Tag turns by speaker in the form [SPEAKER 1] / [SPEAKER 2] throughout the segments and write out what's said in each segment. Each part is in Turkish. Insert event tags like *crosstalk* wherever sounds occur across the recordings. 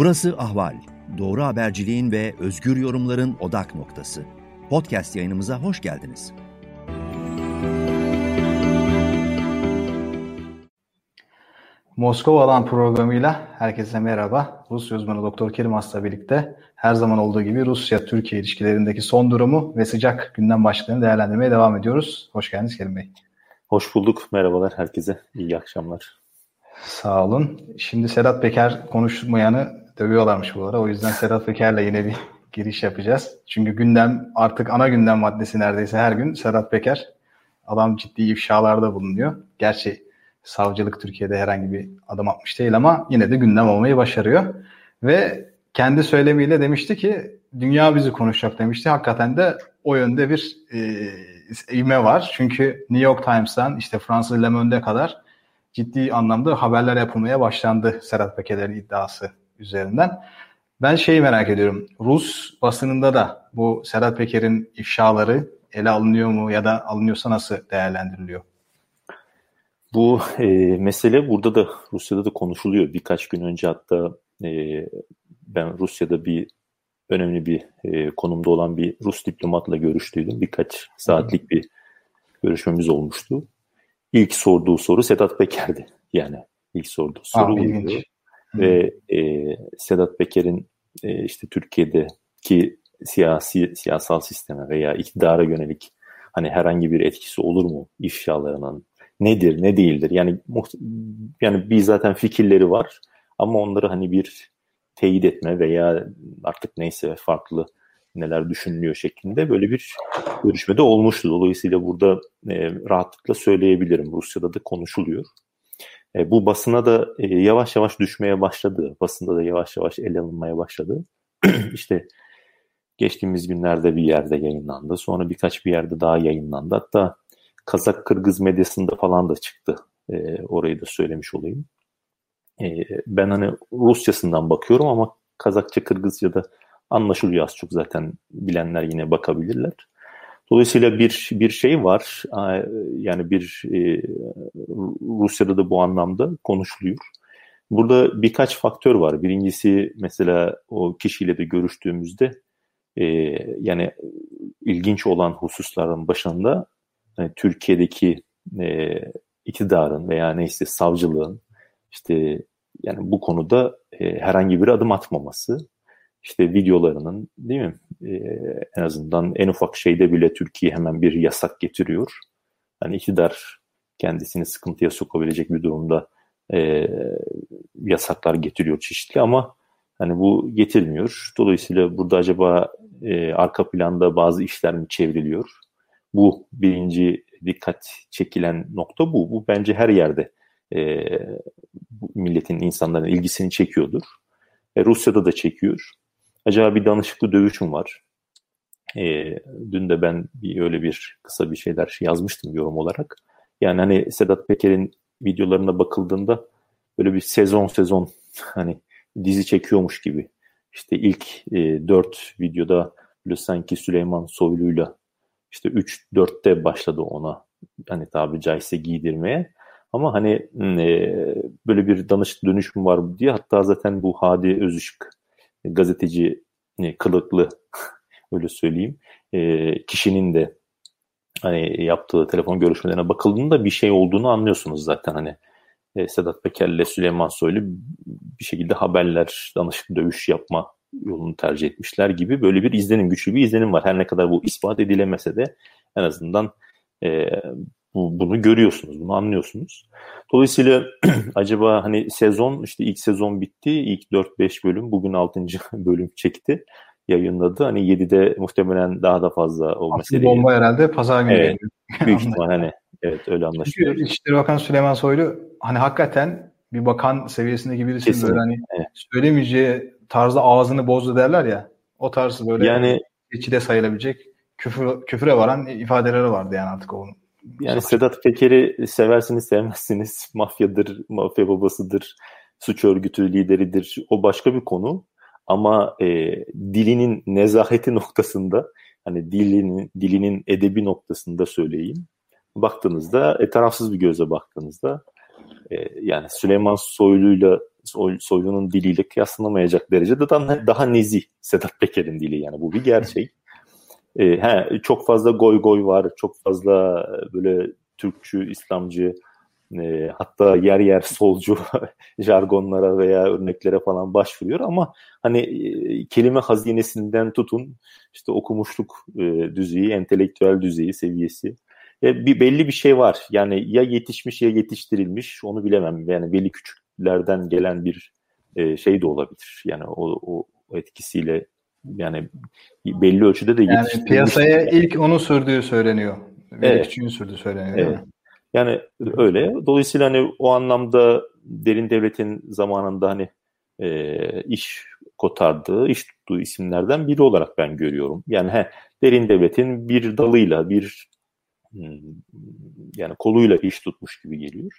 [SPEAKER 1] Burası Ahval. Doğru haberciliğin ve özgür yorumların odak noktası. Podcast yayınımıza hoş geldiniz.
[SPEAKER 2] Moskova'dan programıyla herkese merhaba. Rusya uzmanı Doktor Kerim Asla birlikte her zaman olduğu gibi Rusya-Türkiye ilişkilerindeki son durumu ve sıcak gündem başlıklarını değerlendirmeye devam ediyoruz. Hoş geldiniz Kerim Bey.
[SPEAKER 3] Hoş bulduk. Merhabalar herkese. İyi akşamlar.
[SPEAKER 2] Sağ olun. Şimdi Sedat Peker konuşmayanı dövüyorlarmış bu ara. O yüzden Sedat Peker'le yine bir giriş yapacağız. Çünkü gündem artık ana gündem maddesi neredeyse her gün Sedat Peker. Adam ciddi ifşalarda bulunuyor. Gerçi savcılık Türkiye'de herhangi bir adım atmış değil ama yine de gündem olmayı başarıyor. Ve kendi söylemiyle demişti ki dünya bizi konuşacak demişti. Hakikaten de o yönde bir e, ivme var. Çünkü New York Times'tan işte Fransız Le Monde'e kadar ciddi anlamda haberler yapılmaya başlandı Serhat Peker'in iddiası üzerinden. Ben şeyi merak ediyorum. Rus basınında da bu Serhat Peker'in ifşaları ele alınıyor mu ya da alınıyorsa nasıl değerlendiriliyor?
[SPEAKER 3] Bu e, mesele burada da Rusya'da da konuşuluyor. Birkaç gün önce hatta e, ben Rusya'da bir önemli bir e, konumda olan bir Rus diplomatla görüştüydüm. Birkaç saatlik bir görüşmemiz olmuştu. İlk sorduğu soru Sedat Peker'di. Yani ilk sorduğu soru Ve e, Sedat Peker'in e, işte Türkiye'deki siyasi siyasal sisteme veya iktidara yönelik hani herhangi bir etkisi olur mu ifşalarının nedir ne değildir yani yani bir zaten fikirleri var ama onları hani bir teyit etme veya artık neyse farklı neler düşünülüyor şeklinde böyle bir görüşmede olmuştu. Dolayısıyla burada e, rahatlıkla söyleyebilirim. Rusya'da da konuşuluyor. E, bu basına da e, yavaş yavaş düşmeye başladı. Basında da yavaş yavaş ele alınmaya başladı. *clears throat* İşte geçtiğimiz günlerde bir yerde yayınlandı. Sonra birkaç bir yerde daha yayınlandı. Hatta Kazak Kırgız medyasında falan da çıktı. E, orayı da söylemiş olayım. E, ben hani Rusçasından bakıyorum ama Kazakça, Kırgızca da anlaşılıyor az çok zaten bilenler yine bakabilirler. Dolayısıyla bir bir şey var. Yani bir e, Rusya'da da bu anlamda konuşuluyor. Burada birkaç faktör var. Birincisi mesela o kişiyle de görüştüğümüzde e, yani ilginç olan hususların başında yani Türkiye'deki iktidarın veya neyse savcılığın işte yani bu konuda herhangi bir adım atmaması işte videolarının değil mi e, en azından en ufak şeyde bile Türkiye hemen bir yasak getiriyor. Yani iktidar kendisini sıkıntıya sokabilecek bir durumda e, yasaklar getiriyor çeşitli ama hani bu getirmiyor. Dolayısıyla burada acaba e, arka planda bazı işler mi çevriliyor? Bu birinci dikkat çekilen nokta bu. Bu bence her yerde e, milletin, insanların ilgisini çekiyordur. E, Rusya'da da çekiyor. Acaba bir danışıklı dövüş var? E, dün de ben bir öyle bir kısa bir şeyler yazmıştım yorum olarak. Yani hani Sedat Peker'in videolarına bakıldığında böyle bir sezon sezon *laughs* hani dizi çekiyormuş gibi. İşte ilk e, 4 videoda böyle sanki Süleyman Soylu'yla işte 3-4'te başladı ona hani tabiri caizse giydirmeye. Ama hani e, böyle bir danış dönüşüm var diye hatta zaten bu Hadi Özışık gazeteci kılıklı *laughs* öyle söyleyeyim e, kişinin de hani yaptığı telefon görüşmelerine bakıldığında bir şey olduğunu anlıyorsunuz zaten hani e, Sedat Peker'le Süleyman Soylu bir şekilde haberler, danışık dövüş yapma yolunu tercih etmişler gibi böyle bir izlenim, güçlü bir izlenim var. Her ne kadar bu ispat edilemese de en azından e, bu, bunu görüyorsunuz, bunu anlıyorsunuz. Dolayısıyla *clears throat* acaba hani sezon işte ilk sezon bitti. ilk 4-5 bölüm bugün 6. *laughs* bölüm çekti yayınladı. Hani 7'de muhtemelen daha da fazla o meseleyi.
[SPEAKER 2] Bomba herhalde pazar günü
[SPEAKER 3] evet, *laughs* Büyük ihtimal hani evet öyle anlaşılıyor.
[SPEAKER 2] Çünkü İçişleri Bakanı Süleyman Soylu hani hakikaten bir bakan seviyesindeki birisi böyle hani evet. söylemeyeceği tarzda ağzını bozdu derler ya. O tarz böyle yani içinde sayılabilecek küfür, küfüre varan ifadeleri vardı yani artık onun.
[SPEAKER 3] Yani Sedat Peker'i seversiniz sevmezsiniz. *laughs* Mafyadır, mafya babasıdır, suç örgütü lideridir. O başka bir konu. Ama e, dilinin nezaheti *laughs* noktasında hani dilinin dilinin edebi noktasında söyleyeyim. Baktığınızda e, tarafsız bir göze baktığınızda e, yani Süleyman Soylu'yla Soy, Soylu'nun diliyle kıyaslanamayacak derecede daha, daha nezih Sedat Peker'in dili yani bu bir gerçek. E, he, çok fazla goy goy var, çok fazla böyle Türkçü, İslamcı, e, hatta yer yer solcu *laughs* jargonlara veya örneklere falan başvuruyor ama hani e, kelime hazinesinden tutun işte okumuşluk e, düzeyi, entelektüel düzeyi, seviyesi e, bir belli bir şey var. Yani ya yetişmiş ya yetiştirilmiş onu bilemem. Yani veli küçüklerden gelen bir e, şey de olabilir. Yani o, o etkisiyle yani belli ölçüde de
[SPEAKER 2] yani piyasaya ilk onu sürdüğü söyleniyor. Evet. küçüğün sürdüğü söyleniyor evet.
[SPEAKER 3] Yani öyle. Dolayısıyla hani o anlamda derin devletin zamanında hani e, iş kotardığı, iş tuttuğu isimlerden biri olarak ben görüyorum. Yani he, derin devletin bir dalıyla, bir hmm, yani koluyla iş tutmuş gibi geliyor.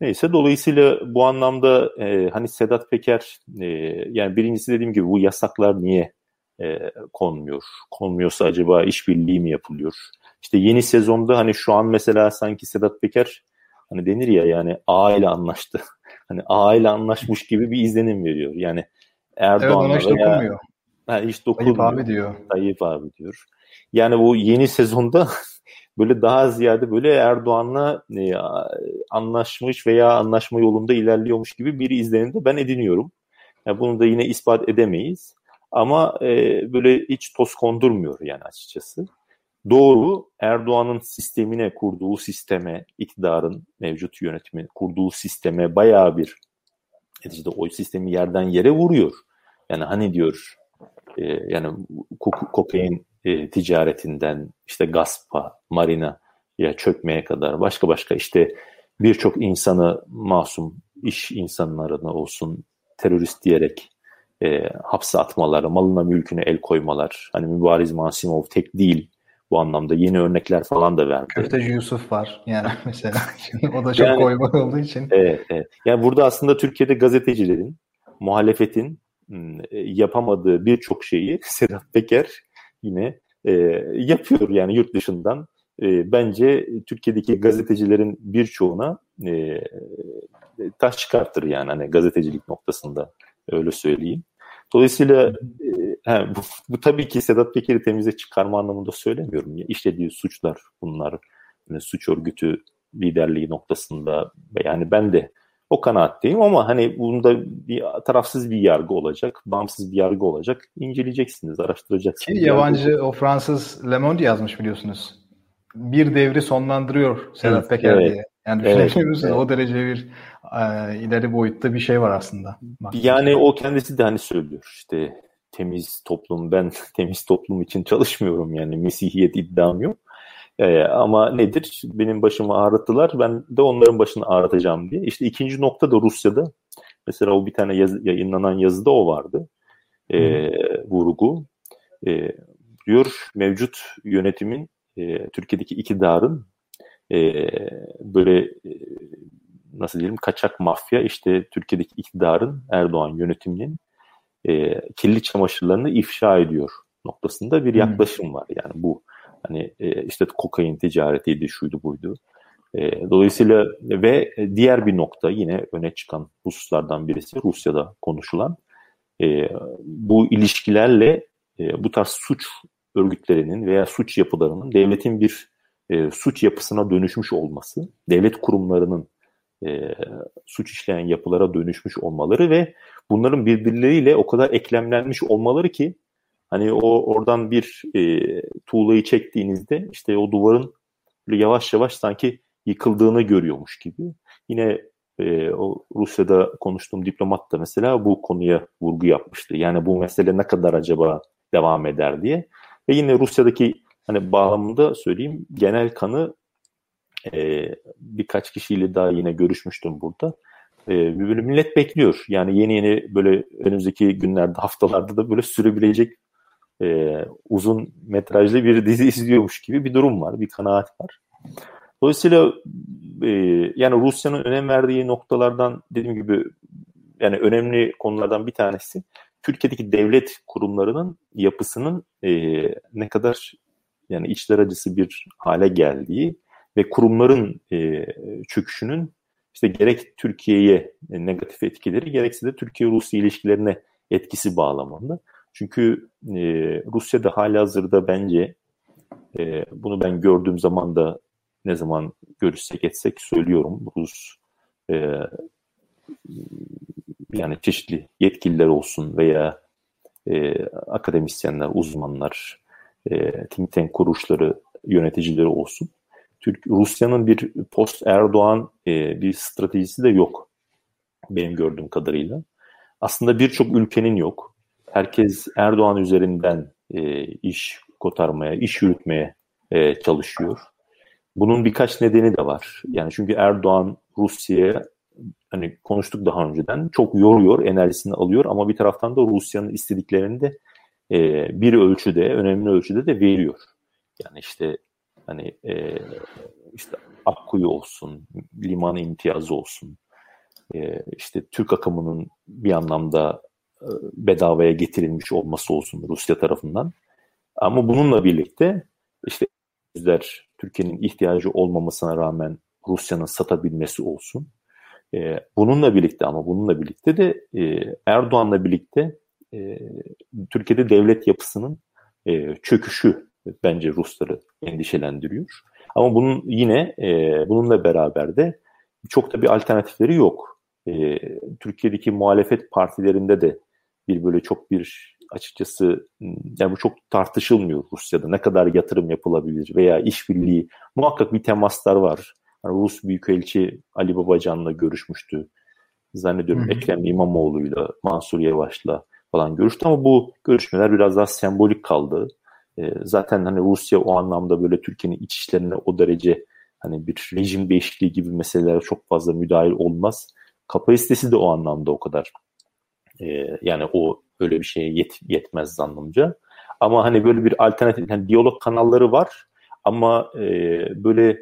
[SPEAKER 3] Neyse dolayısıyla bu anlamda e, hani Sedat Peker e, yani birincisi dediğim gibi bu yasaklar niye e, konmuyor? Konmuyorsa acaba işbirliği mi yapılıyor? İşte yeni sezonda hani şu an mesela sanki Sedat Peker hani denir ya yani A ile anlaştı. *laughs* hani A ile anlaşmış gibi bir izlenim veriyor. Yani Erdoğan'la
[SPEAKER 2] evet, hiç dokunmuyor.
[SPEAKER 3] Ha, hiç dokunmuyor.
[SPEAKER 2] Tayyip abi diyor.
[SPEAKER 3] Tayyip abi diyor. Yani bu yeni sezonda *laughs* böyle daha ziyade böyle Erdoğan'la e, anlaşmış veya anlaşma yolunda ilerliyormuş gibi bir izlenim de ben ediniyorum. Yani bunu da yine ispat edemeyiz. Ama e, böyle hiç toz kondurmuyor yani açıkçası. Doğru Erdoğan'ın sistemine kurduğu sisteme, iktidarın mevcut yönetimi kurduğu sisteme bayağı bir işte o sistemi yerden yere vuruyor. Yani hani diyor e, yani kokain e, ticaretinden işte gaspa, marina ya çökmeye kadar başka başka işte birçok insanı masum iş insanlarına olsun terörist diyerek e, hapse atmaları, malına mülküne el koymalar. Hani Mübariz Masimov tek değil bu anlamda yeni örnekler falan da verdi.
[SPEAKER 2] Köfteci Yusuf var yani *laughs* mesela. o da çok yani, koyma olduğu için.
[SPEAKER 3] Evet, evet. Yani burada aslında Türkiye'de gazetecilerin, muhalefetin hmm, e, yapamadığı birçok şeyi *laughs* Sedat Peker yine e, yapıyor yani yurt dışından. E, bence Türkiye'deki gazetecilerin birçoğuna e, taş çıkartır yani hani gazetecilik noktasında öyle söyleyeyim. Dolayısıyla e, he, bu, bu tabii ki Sedat Peker'i temize çıkarma anlamında söylemiyorum. Ya, işlediği suçlar bunlar. Yani suç örgütü liderliği noktasında yani ben de o kanaatteyim ama hani bunda bir tarafsız bir yargı olacak, bağımsız bir yargı olacak. İnceleyeceksiniz, araştıracaksınız.
[SPEAKER 2] Ki yabancı o Fransız Le Monde yazmış biliyorsunuz. Bir devri sonlandırıyor Sedat Peker evet. diye. Yani düşünebiliyor evet, musunuz? Evet. O derece bir e, ileri boyutta bir şey var aslında.
[SPEAKER 3] Yani o kendisi de hani söylüyor işte temiz toplum ben *laughs* temiz toplum için çalışmıyorum yani mesihiyet iddiam yok. Ee, ama nedir? Benim başımı ağrıttılar. Ben de onların başını ağrıtacağım diye. İşte ikinci nokta da Rusya'da. Mesela o bir tane yazı, yayınlanan yazıda o vardı. Ee, vurgu. Ee, diyor mevcut yönetimin e, Türkiye'deki iktidarın e, böyle e, nasıl diyelim kaçak mafya işte Türkiye'deki iktidarın Erdoğan yönetiminin e, kirli çamaşırlarını ifşa ediyor noktasında bir yaklaşım hmm. var. Yani bu hani e, işte kokain ticaretiydi şuydu buydu. E, dolayısıyla ve diğer bir nokta yine öne çıkan hususlardan birisi Rusya'da konuşulan e, bu ilişkilerle e, bu tarz suç örgütlerinin veya suç yapılarının devletin bir e, suç yapısına dönüşmüş olması, devlet kurumlarının e, suç işleyen yapılara dönüşmüş olmaları ve bunların birbirleriyle o kadar eklemlenmiş olmaları ki hani o oradan bir e, tuğlayı çektiğinizde işte o duvarın yavaş yavaş sanki yıkıldığını görüyormuş gibi. Yine e, o Rusya'da konuştuğum diplomat da mesela bu konuya vurgu yapmıştı. Yani bu mesele ne kadar acaba devam eder diye. Ve yine Rusya'daki hani bağlamında söyleyeyim genel kanı e, birkaç kişiyle daha yine görüşmüştüm burada. E, böyle millet bekliyor. Yani yeni yeni böyle önümüzdeki günlerde, haftalarda da böyle sürebilecek e, uzun metrajlı bir dizi izliyormuş gibi bir durum var, bir kanaat var. Dolayısıyla e, yani Rusya'nın önem verdiği noktalardan dediğim gibi yani önemli konulardan bir tanesi Türkiye'deki devlet kurumlarının yapısının e, ne kadar yani içler acısı bir hale geldiği ve kurumların e, çöküşünün işte gerek Türkiye'ye negatif etkileri gerekse de Türkiye-Rusya ilişkilerine etkisi bağlamında. Çünkü e, Rusya'da hali hazırda bence e, bunu ben gördüğüm zaman da ne zaman görüşsek etsek söylüyorum. Rus e, yani çeşitli yetkililer olsun veya e, akademisyenler, uzmanlar, e, think tank kuruluşları, yöneticileri olsun. Türk Rusya'nın bir post Erdoğan e, bir stratejisi de yok benim gördüğüm kadarıyla. Aslında birçok ülkenin yok. Herkes Erdoğan üzerinden e, iş kotarmaya, iş yürütmeye e, çalışıyor. Bunun birkaç nedeni de var. Yani çünkü Erdoğan Rusya'ya hani konuştuk daha önceden çok yoruyor, enerjisini alıyor ama bir taraftan da Rusya'nın istediklerini de e, bir ölçüde, önemli ölçüde de veriyor. Yani işte hani e, işte Akkuyu olsun, liman imtiyazı olsun, e, işte Türk akımının bir anlamda e, bedavaya getirilmiş olması olsun Rusya tarafından. Ama bununla birlikte işte Türkiye'nin ihtiyacı olmamasına rağmen Rusya'nın satabilmesi olsun. E, bununla birlikte ama bununla birlikte de e, Erdoğan'la birlikte e, Türkiye'de devlet yapısının e, çöküşü bence Rusları endişelendiriyor. Ama bunun yine e, bununla beraber de çok da bir alternatifleri yok. E, Türkiye'deki muhalefet partilerinde de bir böyle çok bir açıkçası yani bu çok tartışılmıyor Rusya'da. Ne kadar yatırım yapılabilir veya işbirliği muhakkak bir temaslar var. Yani Rus Büyükelçi Ali Babacan'la görüşmüştü. Zannediyorum Hı. Ekrem İmamoğlu'yla, Mansur Yavaş'la falan görüştü ama bu görüşmeler biraz daha sembolik kaldı. E, zaten hani Rusya o anlamda böyle Türkiye'nin iç işlerine o derece hani bir rejim değişikliği gibi meselelere çok fazla müdahil olmaz. Kapasitesi de o anlamda o kadar e, yani o öyle bir şeye yet, yetmez zannımca. Ama hani böyle bir alternatif yani diyalog kanalları var ama e, böyle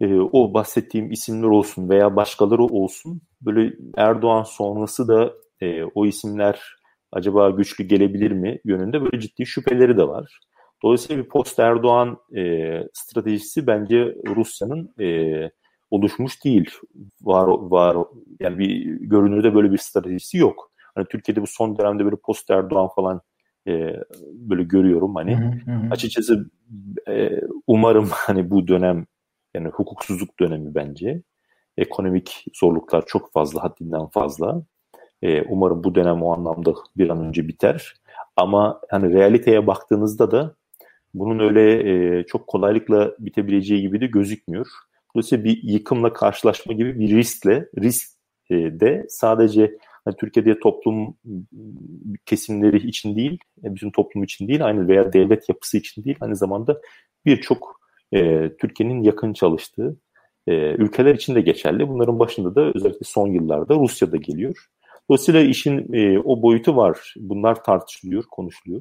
[SPEAKER 3] e, o bahsettiğim isimler olsun veya başkaları olsun böyle Erdoğan sonrası da e, o isimler acaba güçlü gelebilir mi yönünde böyle ciddi şüpheleri de var. Dolayısıyla bir post Erdoğan e, stratejisi bence Rusya'nın e, oluşmuş değil. Var var yani bir görünürde böyle bir stratejisi yok. Hani Türkiye'de bu son dönemde böyle post Erdoğan falan e, böyle görüyorum hani. Hı hı. Açıkçası e, umarım *laughs* hani bu dönem yani hukuksuzluk dönemi bence. Ekonomik zorluklar çok fazla, haddinden fazla. E, umarım bu dönem o anlamda bir an önce biter. Ama hani realiteye baktığınızda da bunun öyle e, çok kolaylıkla bitebileceği gibi de gözükmüyor. Dolayısıyla bir yıkımla karşılaşma gibi bir riskle, risk e, de sadece hani Türkiye'de toplum kesimleri için değil, e, bizim toplum için değil, aynı veya devlet yapısı için değil, aynı zamanda birçok e, Türkiye'nin yakın çalıştığı e, ülkeler için de geçerli. Bunların başında da özellikle son yıllarda Rusya'da geliyor. Dolayısıyla işin e, o boyutu var. Bunlar tartışılıyor, konuşuluyor.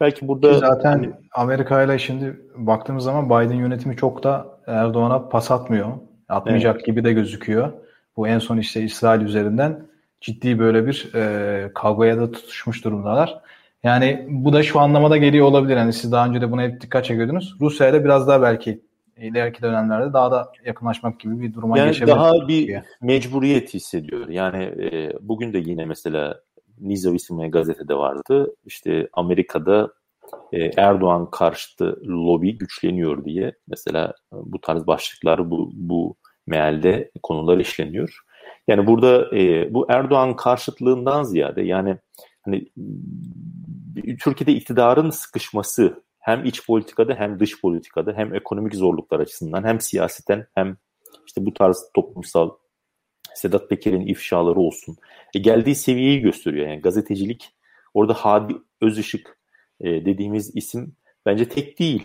[SPEAKER 2] Belki burada Ki zaten hani, Amerika ile şimdi baktığımız zaman Biden yönetimi çok da Erdoğan'a pas atmıyor. Atmayacak evet. gibi de gözüküyor. Bu en son işte İsrail üzerinden ciddi böyle bir e, kavgaya da tutuşmuş durumdalar. Yani bu da şu anlamada geliyor olabilir. Yani siz daha önce de buna hep dikkat çekiyordunuz. Rusya ile biraz daha belki ileriki dönemlerde daha da yakınlaşmak gibi bir duruma
[SPEAKER 3] yani geçebilir. Daha bir diye. mecburiyet hissediyor. Yani e, bugün de yine mesela Nizo isimli gazetede vardı. İşte Amerika'da e, Erdoğan karşıtı lobi güçleniyor diye mesela bu tarz başlıklar bu, bu mealde konular işleniyor. Yani burada e, bu Erdoğan karşıtlığından ziyade yani hani Türkiye'de iktidarın sıkışması hem iç politikada hem dış politikada hem ekonomik zorluklar açısından hem siyaseten hem işte bu tarz toplumsal Sedat Peker'in ifşaları olsun. E, geldiği seviyeyi gösteriyor. Yani gazetecilik orada Hadi Özışık e, dediğimiz isim bence tek değil.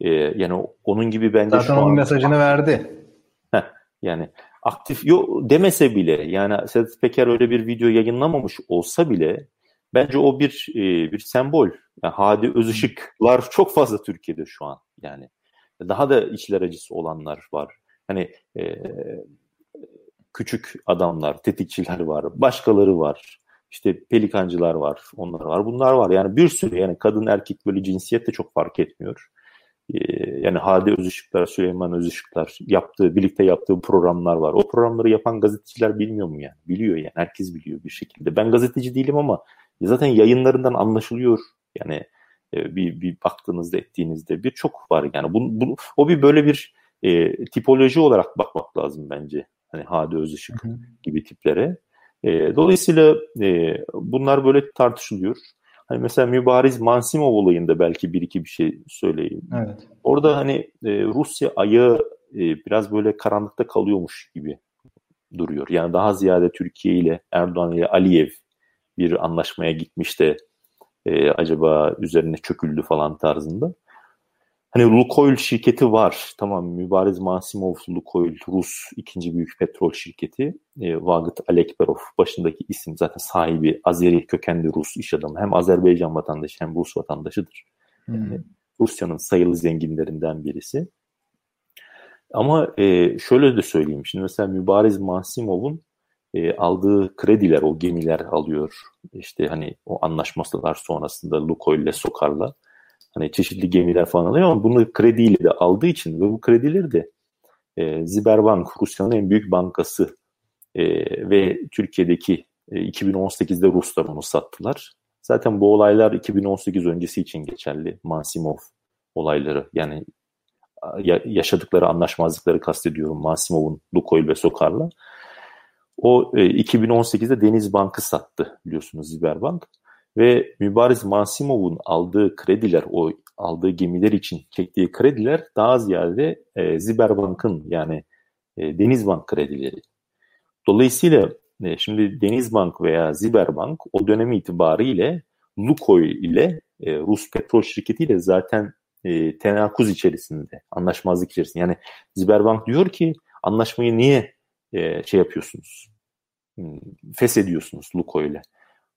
[SPEAKER 3] E, yani onun gibi bence
[SPEAKER 2] Zaten şu onun an... mesajını verdi.
[SPEAKER 3] Heh, yani aktif yok demese bile yani Sedat Peker öyle bir video yayınlamamış olsa bile bence o bir e, bir sembol. Yani Hadi Özışıklar çok fazla Türkiye'de şu an yani. Daha da içler acısı olanlar var. Hani e, küçük adamlar, tetikçiler var, başkaları var. İşte pelikancılar var, onlar var, bunlar var. Yani bir sürü yani kadın erkek böyle cinsiyet de çok fark etmiyor. yani Hadi Özışıklar, Süleyman Özışıklar yaptığı, birlikte yaptığı programlar var. O programları yapan gazeteciler bilmiyor mu yani? Biliyor yani. Herkes biliyor bir şekilde. Ben gazeteci değilim ama zaten yayınlarından anlaşılıyor. Yani e, bir, bir baktığınızda ettiğinizde birçok var yani. Bu, bu, o bir böyle bir e, tipoloji olarak bakmak lazım bence. Hani Hadi Özışık hı hı. gibi tiplere. E, dolayısıyla e, bunlar böyle tartışılıyor. Hani mesela Mübariz Mansimov olayında belki bir iki bir şey söyleyeyim. Evet. Orada hani e, Rusya ayağı e, biraz böyle karanlıkta kalıyormuş gibi duruyor. Yani daha ziyade Türkiye ile Erdoğan ile Aliyev bir anlaşmaya gitmiş de e, acaba üzerine çöküldü falan tarzında. Hani Lukoil şirketi var. Tamam Mübariz Masimov Lukoil Rus ikinci büyük petrol şirketi. E, Vagit Alekberov başındaki isim zaten sahibi Azeri kökenli Rus iş adamı. Hem Azerbaycan vatandaşı hem Rus vatandaşıdır. Yani hmm. Rusya'nın sayılı zenginlerinden birisi. Ama e, şöyle de söyleyeyim. Şimdi mesela Mübariz Masimov'un e, aldığı krediler, o gemiler alıyor. İşte hani o anlaşmalar sonrasında Lukoil ile Sokar'la Hani çeşitli gemiler falan alıyor ama bunu krediyle de aldığı için ve bu kredileri de e, Ziberbank, Rusya'nın en büyük bankası e, ve Türkiye'deki e, 2018'de Ruslar onu sattılar. Zaten bu olaylar 2018 öncesi için geçerli. Mansimov olayları yani yaşadıkları anlaşmazlıkları kastediyorum Mansimov'un Lukoil ve Sokar'la. O e, 2018'de Deniz Bank'ı sattı biliyorsunuz Ziberbank. Ve Mübariz Masimov'un aldığı krediler, o aldığı gemiler için çektiği krediler daha ziyade e, Ziberbank'ın yani e, Denizbank kredileri. Dolayısıyla e, şimdi Denizbank veya Ziberbank o dönemi itibariyle Lukoil ile e, Rus petrol şirketiyle zaten e, tenakuz içerisinde, anlaşmazlık içerisinde. Yani Ziberbank diyor ki anlaşmayı niye e, şey yapıyorsunuz? Hmm, feshediyorsunuz Lukoil'e.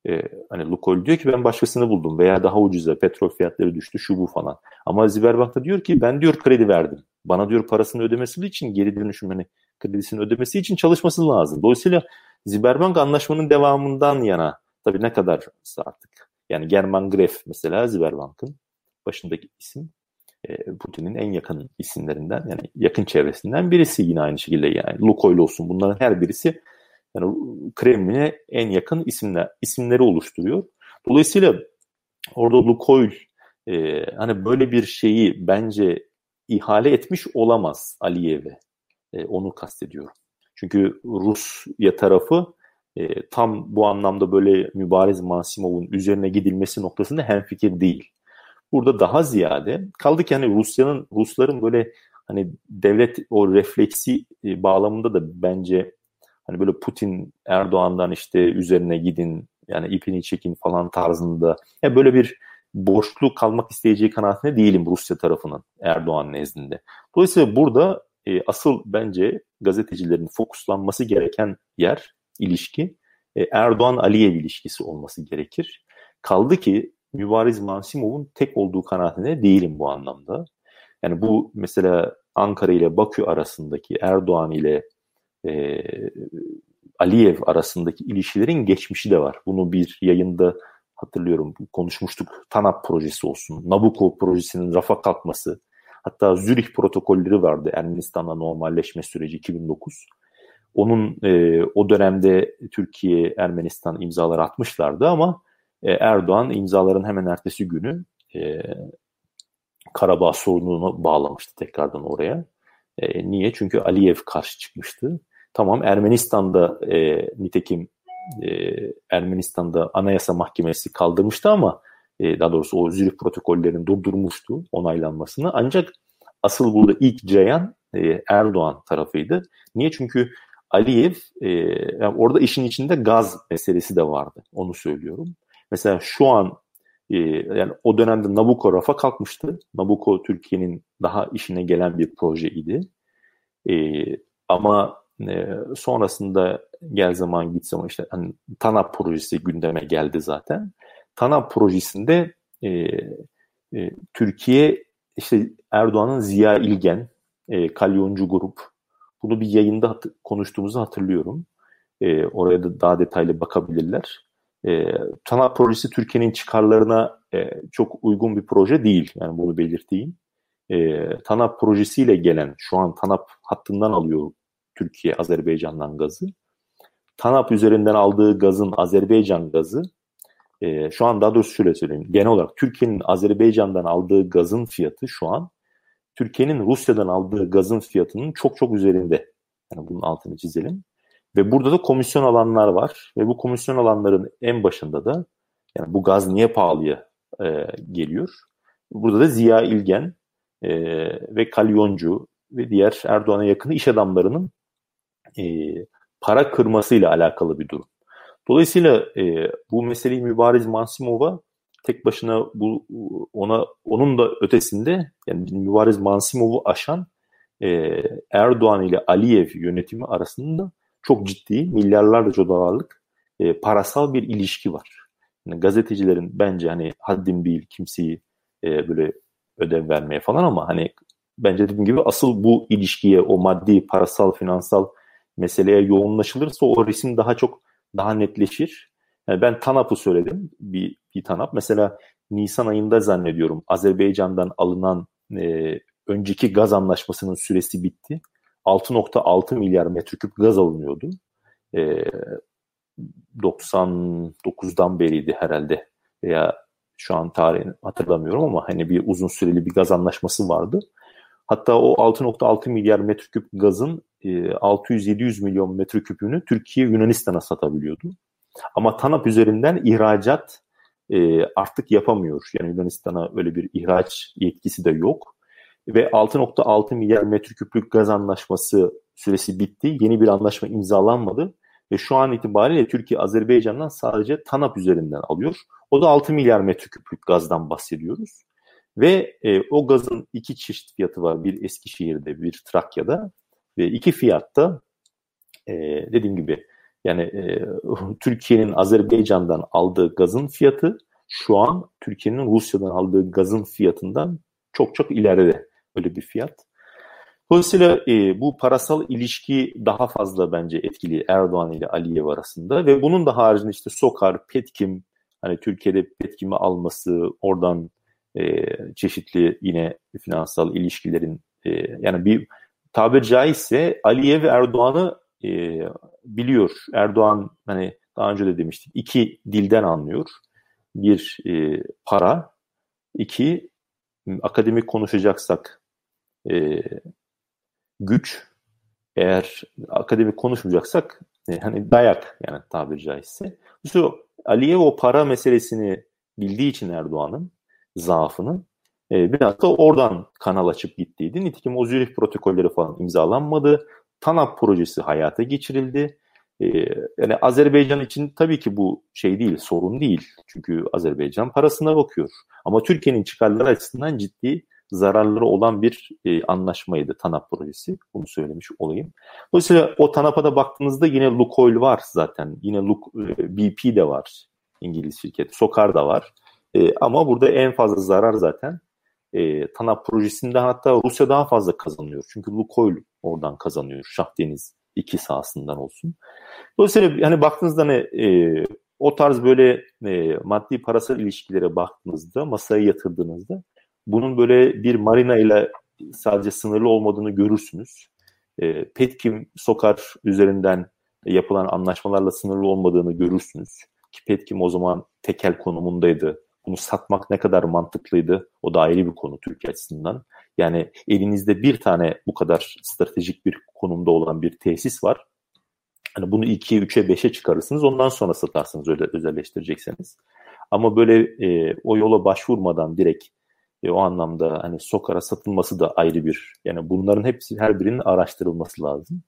[SPEAKER 3] E, hani Lukoil diyor ki ben başkasını buldum veya daha ucuza petrol fiyatları düştü şu bu falan. Ama Ziberbank da diyor ki ben diyor kredi verdim. Bana diyor parasını ödemesi için geri dönüşüm hani kredisini ödemesi için çalışması lazım. Dolayısıyla Ziberbank anlaşmanın devamından yana tabii ne kadar artık. Yani German Gref mesela Ziberbank'ın başındaki isim Putin'in en yakın isimlerinden yani yakın çevresinden birisi yine aynı şekilde yani Lukoil olsun bunların her birisi yani Kremlin'e en yakın isimler isimleri oluşturuyor. Dolayısıyla orada Lukoil e, hani böyle bir şeyi bence ihale etmiş olamaz Aliyev'e. E, onu kastediyorum. Çünkü Rusya tarafı e, tam bu anlamda böyle Mübariz Masimov'un üzerine gidilmesi noktasında hemfikir değil. Burada daha ziyade kaldı ki hani Rusya'nın Rusların böyle hani devlet o refleksi e, bağlamında da bence hani böyle Putin Erdoğan'dan işte üzerine gidin yani ipini çekin falan tarzında ya böyle bir borçlu kalmak isteyeceği kanaatinde değilim Rusya tarafının Erdoğan nezdinde. Dolayısıyla burada e, asıl bence gazetecilerin fokuslanması gereken yer, ilişki e, Erdoğan-Aliyev ilişkisi olması gerekir. Kaldı ki Mübariz Mansimov'un tek olduğu kanaatinde değilim bu anlamda. Yani bu mesela Ankara ile Bakü arasındaki Erdoğan ile e, Aliyev arasındaki ilişkilerin geçmişi de var. Bunu bir yayında hatırlıyorum konuşmuştuk. TANAP projesi olsun, Nabucco projesinin rafa kalkması, hatta Zürih protokolleri vardı Ermenistan'la normalleşme süreci 2009. Onun e, o dönemde Türkiye, Ermenistan imzalar atmışlardı ama e, Erdoğan imzaların hemen ertesi günü e, Karabağ sorununu bağlamıştı tekrardan oraya. E, niye? Çünkü Aliyev karşı çıkmıştı. Tamam Ermenistan'da e, nitekim e, Ermenistan'da Anayasa Mahkemesi kaldırmıştı ama e, daha doğrusu o Zürih protokollerini durdurmuştu onaylanmasını. Ancak asıl burada ilk cayan e, Erdoğan tarafıydı. Niye? Çünkü Aliyev e, yani orada işin içinde gaz meselesi de vardı. Onu söylüyorum. Mesela şu an e, yani o dönemde Nabucco rafa kalkmıştı. Nabucco Türkiye'nin daha işine gelen bir projeydi. E, ama e, sonrasında gel zaman git zaman işte hani, TANAP projesi gündeme geldi zaten. TANAP projesinde e, e, Türkiye işte Erdoğan'ın Ziya İlgen, e, Kalyoncu Grup bunu bir yayında hat- konuştuğumuzu hatırlıyorum. E, oraya da daha detaylı bakabilirler. E, TANAP projesi Türkiye'nin çıkarlarına e, çok uygun bir proje değil. Yani bunu belirteyim. e, TANAP projesiyle gelen şu an TANAP hattından alıyor Türkiye Azerbaycan'dan gazı. TANAP üzerinden aldığı gazın Azerbaycan gazı e, şu an daha doğrusu şöyle söyleyeyim. Genel olarak Türkiye'nin Azerbaycan'dan aldığı gazın fiyatı şu an Türkiye'nin Rusya'dan aldığı gazın fiyatının çok çok üzerinde. Yani bunun altını çizelim. Ve burada da komisyon alanlar var. Ve bu komisyon alanların en başında da yani bu gaz niye pahalıya e, geliyor? Burada da Ziya İlgen e, ve Kalyoncu ve diğer Erdoğan'a yakın iş adamlarının e, para kırmasıyla alakalı bir durum. Dolayısıyla e, bu meseleyi Mübariz Mansimov'a tek başına bu ona onun da ötesinde yani Mübariz Mansimov'u aşan e, Erdoğan ile Aliyev yönetimi arasında çok ciddi milyarlarca dolarlık e, parasal bir ilişki var. Yani gazetecilerin bence hani haddim değil kimseyi e, böyle ödev vermeye falan ama hani bence dediğim gibi asıl bu ilişkiye o maddi, parasal, finansal meseleye yoğunlaşılırsa o resim daha çok daha netleşir. Yani ben TANAP'ı söyledim. Bir, bir TANAP. Mesela Nisan ayında zannediyorum Azerbaycan'dan alınan e, önceki gaz anlaşmasının süresi bitti. 6.6 milyar metreküp gaz alınıyordu. E, 99'dan beriydi herhalde veya şu an tarihini hatırlamıyorum ama hani bir uzun süreli bir gaz anlaşması vardı. Hatta o 6.6 milyar metreküp gazın 600-700 e, milyon metreküpünü Türkiye Yunanistan'a satabiliyordu. Ama TANAP üzerinden ihracat e, artık yapamıyor. Yani Yunanistan'a öyle bir ihraç yetkisi de yok. Ve 6.6 milyar metreküplük gaz anlaşması süresi bitti. Yeni bir anlaşma imzalanmadı. Ve şu an itibariyle Türkiye Azerbaycan'dan sadece TANAP üzerinden alıyor. O da 6 milyar metreküplük gazdan bahsediyoruz. Ve e, o gazın iki çeşit fiyatı var. Bir Eskişehir'de, bir Trakya'da. Ve iki fiyatta e, dediğim gibi yani e, *laughs* Türkiye'nin Azerbaycan'dan aldığı gazın fiyatı şu an Türkiye'nin Rusya'dan aldığı gazın fiyatından çok çok ileride öyle bir fiyat. Dolayısıyla e, bu parasal ilişki daha fazla bence etkili Erdoğan ile Aliyev arasında ve bunun da haricinde işte Sokar, Petkim, hani Türkiye'de Petkim'i alması, oradan e, çeşitli yine finansal ilişkilerin e, yani bir tabir caizse Aliyev ve Erdoğan'ı e, biliyor. Erdoğan hani daha önce de demiştik iki dilden anlıyor. Bir e, para, iki akademik konuşacaksak e, güç. Eğer akademik konuşmayacaksak e, hani dayak yani tabiri caizse. İşte Aliyev o para meselesini bildiği için Erdoğan'ın zaafını e, biraz da oradan kanal açıp gittiydi. Nitekim o Zürih protokolleri falan imzalanmadı. TANAP projesi hayata geçirildi. E, yani Azerbaycan için tabii ki bu şey değil, sorun değil. Çünkü Azerbaycan parasına bakıyor. Ama Türkiye'nin çıkarları açısından ciddi zararları olan bir e, anlaşmaydı TANAP projesi. Bunu söylemiş olayım. Dolayısıyla o TANAP'a da baktığınızda yine Lukoil var zaten. Yine Luk, e, BP de var. İngiliz şirket. Sokar da var. E, ama burada en fazla zarar zaten e, TANAP projesinden hatta Rusya daha fazla kazanıyor. Çünkü Lukoil oradan kazanıyor. Şahdeniz iki sahasından olsun. Dolayısıyla hani baktığınızda hani, e, o tarz böyle e, maddi parasal ilişkilere baktığınızda, masaya yatırdığınızda bunun böyle bir marina ile sadece sınırlı olmadığını görürsünüz. E, Petkim Sokar üzerinden yapılan anlaşmalarla sınırlı olmadığını görürsünüz. Ki Petkim o zaman tekel konumundaydı. Bunu satmak ne kadar mantıklıydı o da ayrı bir konu Türkiye açısından. Yani elinizde bir tane bu kadar stratejik bir konumda olan bir tesis var. Hani bunu 2'ye, 3'e, 5'e çıkarırsınız. Ondan sonra satarsınız öyle özelleştirecekseniz. Ama böyle e, o yola başvurmadan direkt e, o anlamda hani Sokar'a satılması da ayrı bir yani bunların hepsi her birinin araştırılması lazım.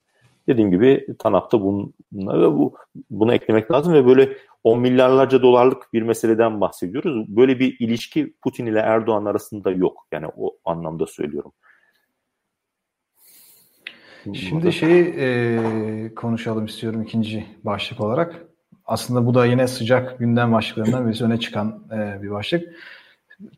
[SPEAKER 3] Dediğim gibi TANAP'ta bununla, bu, bunu eklemek lazım ve böyle 10 milyarlarca dolarlık bir meseleden bahsediyoruz. Böyle bir ilişki Putin ile Erdoğan arasında yok. Yani o anlamda söylüyorum.
[SPEAKER 2] Şimdi şeyi e, konuşalım istiyorum ikinci başlık olarak. Aslında bu da yine sıcak gündem başlıklarından birisi öne çıkan e, bir başlık.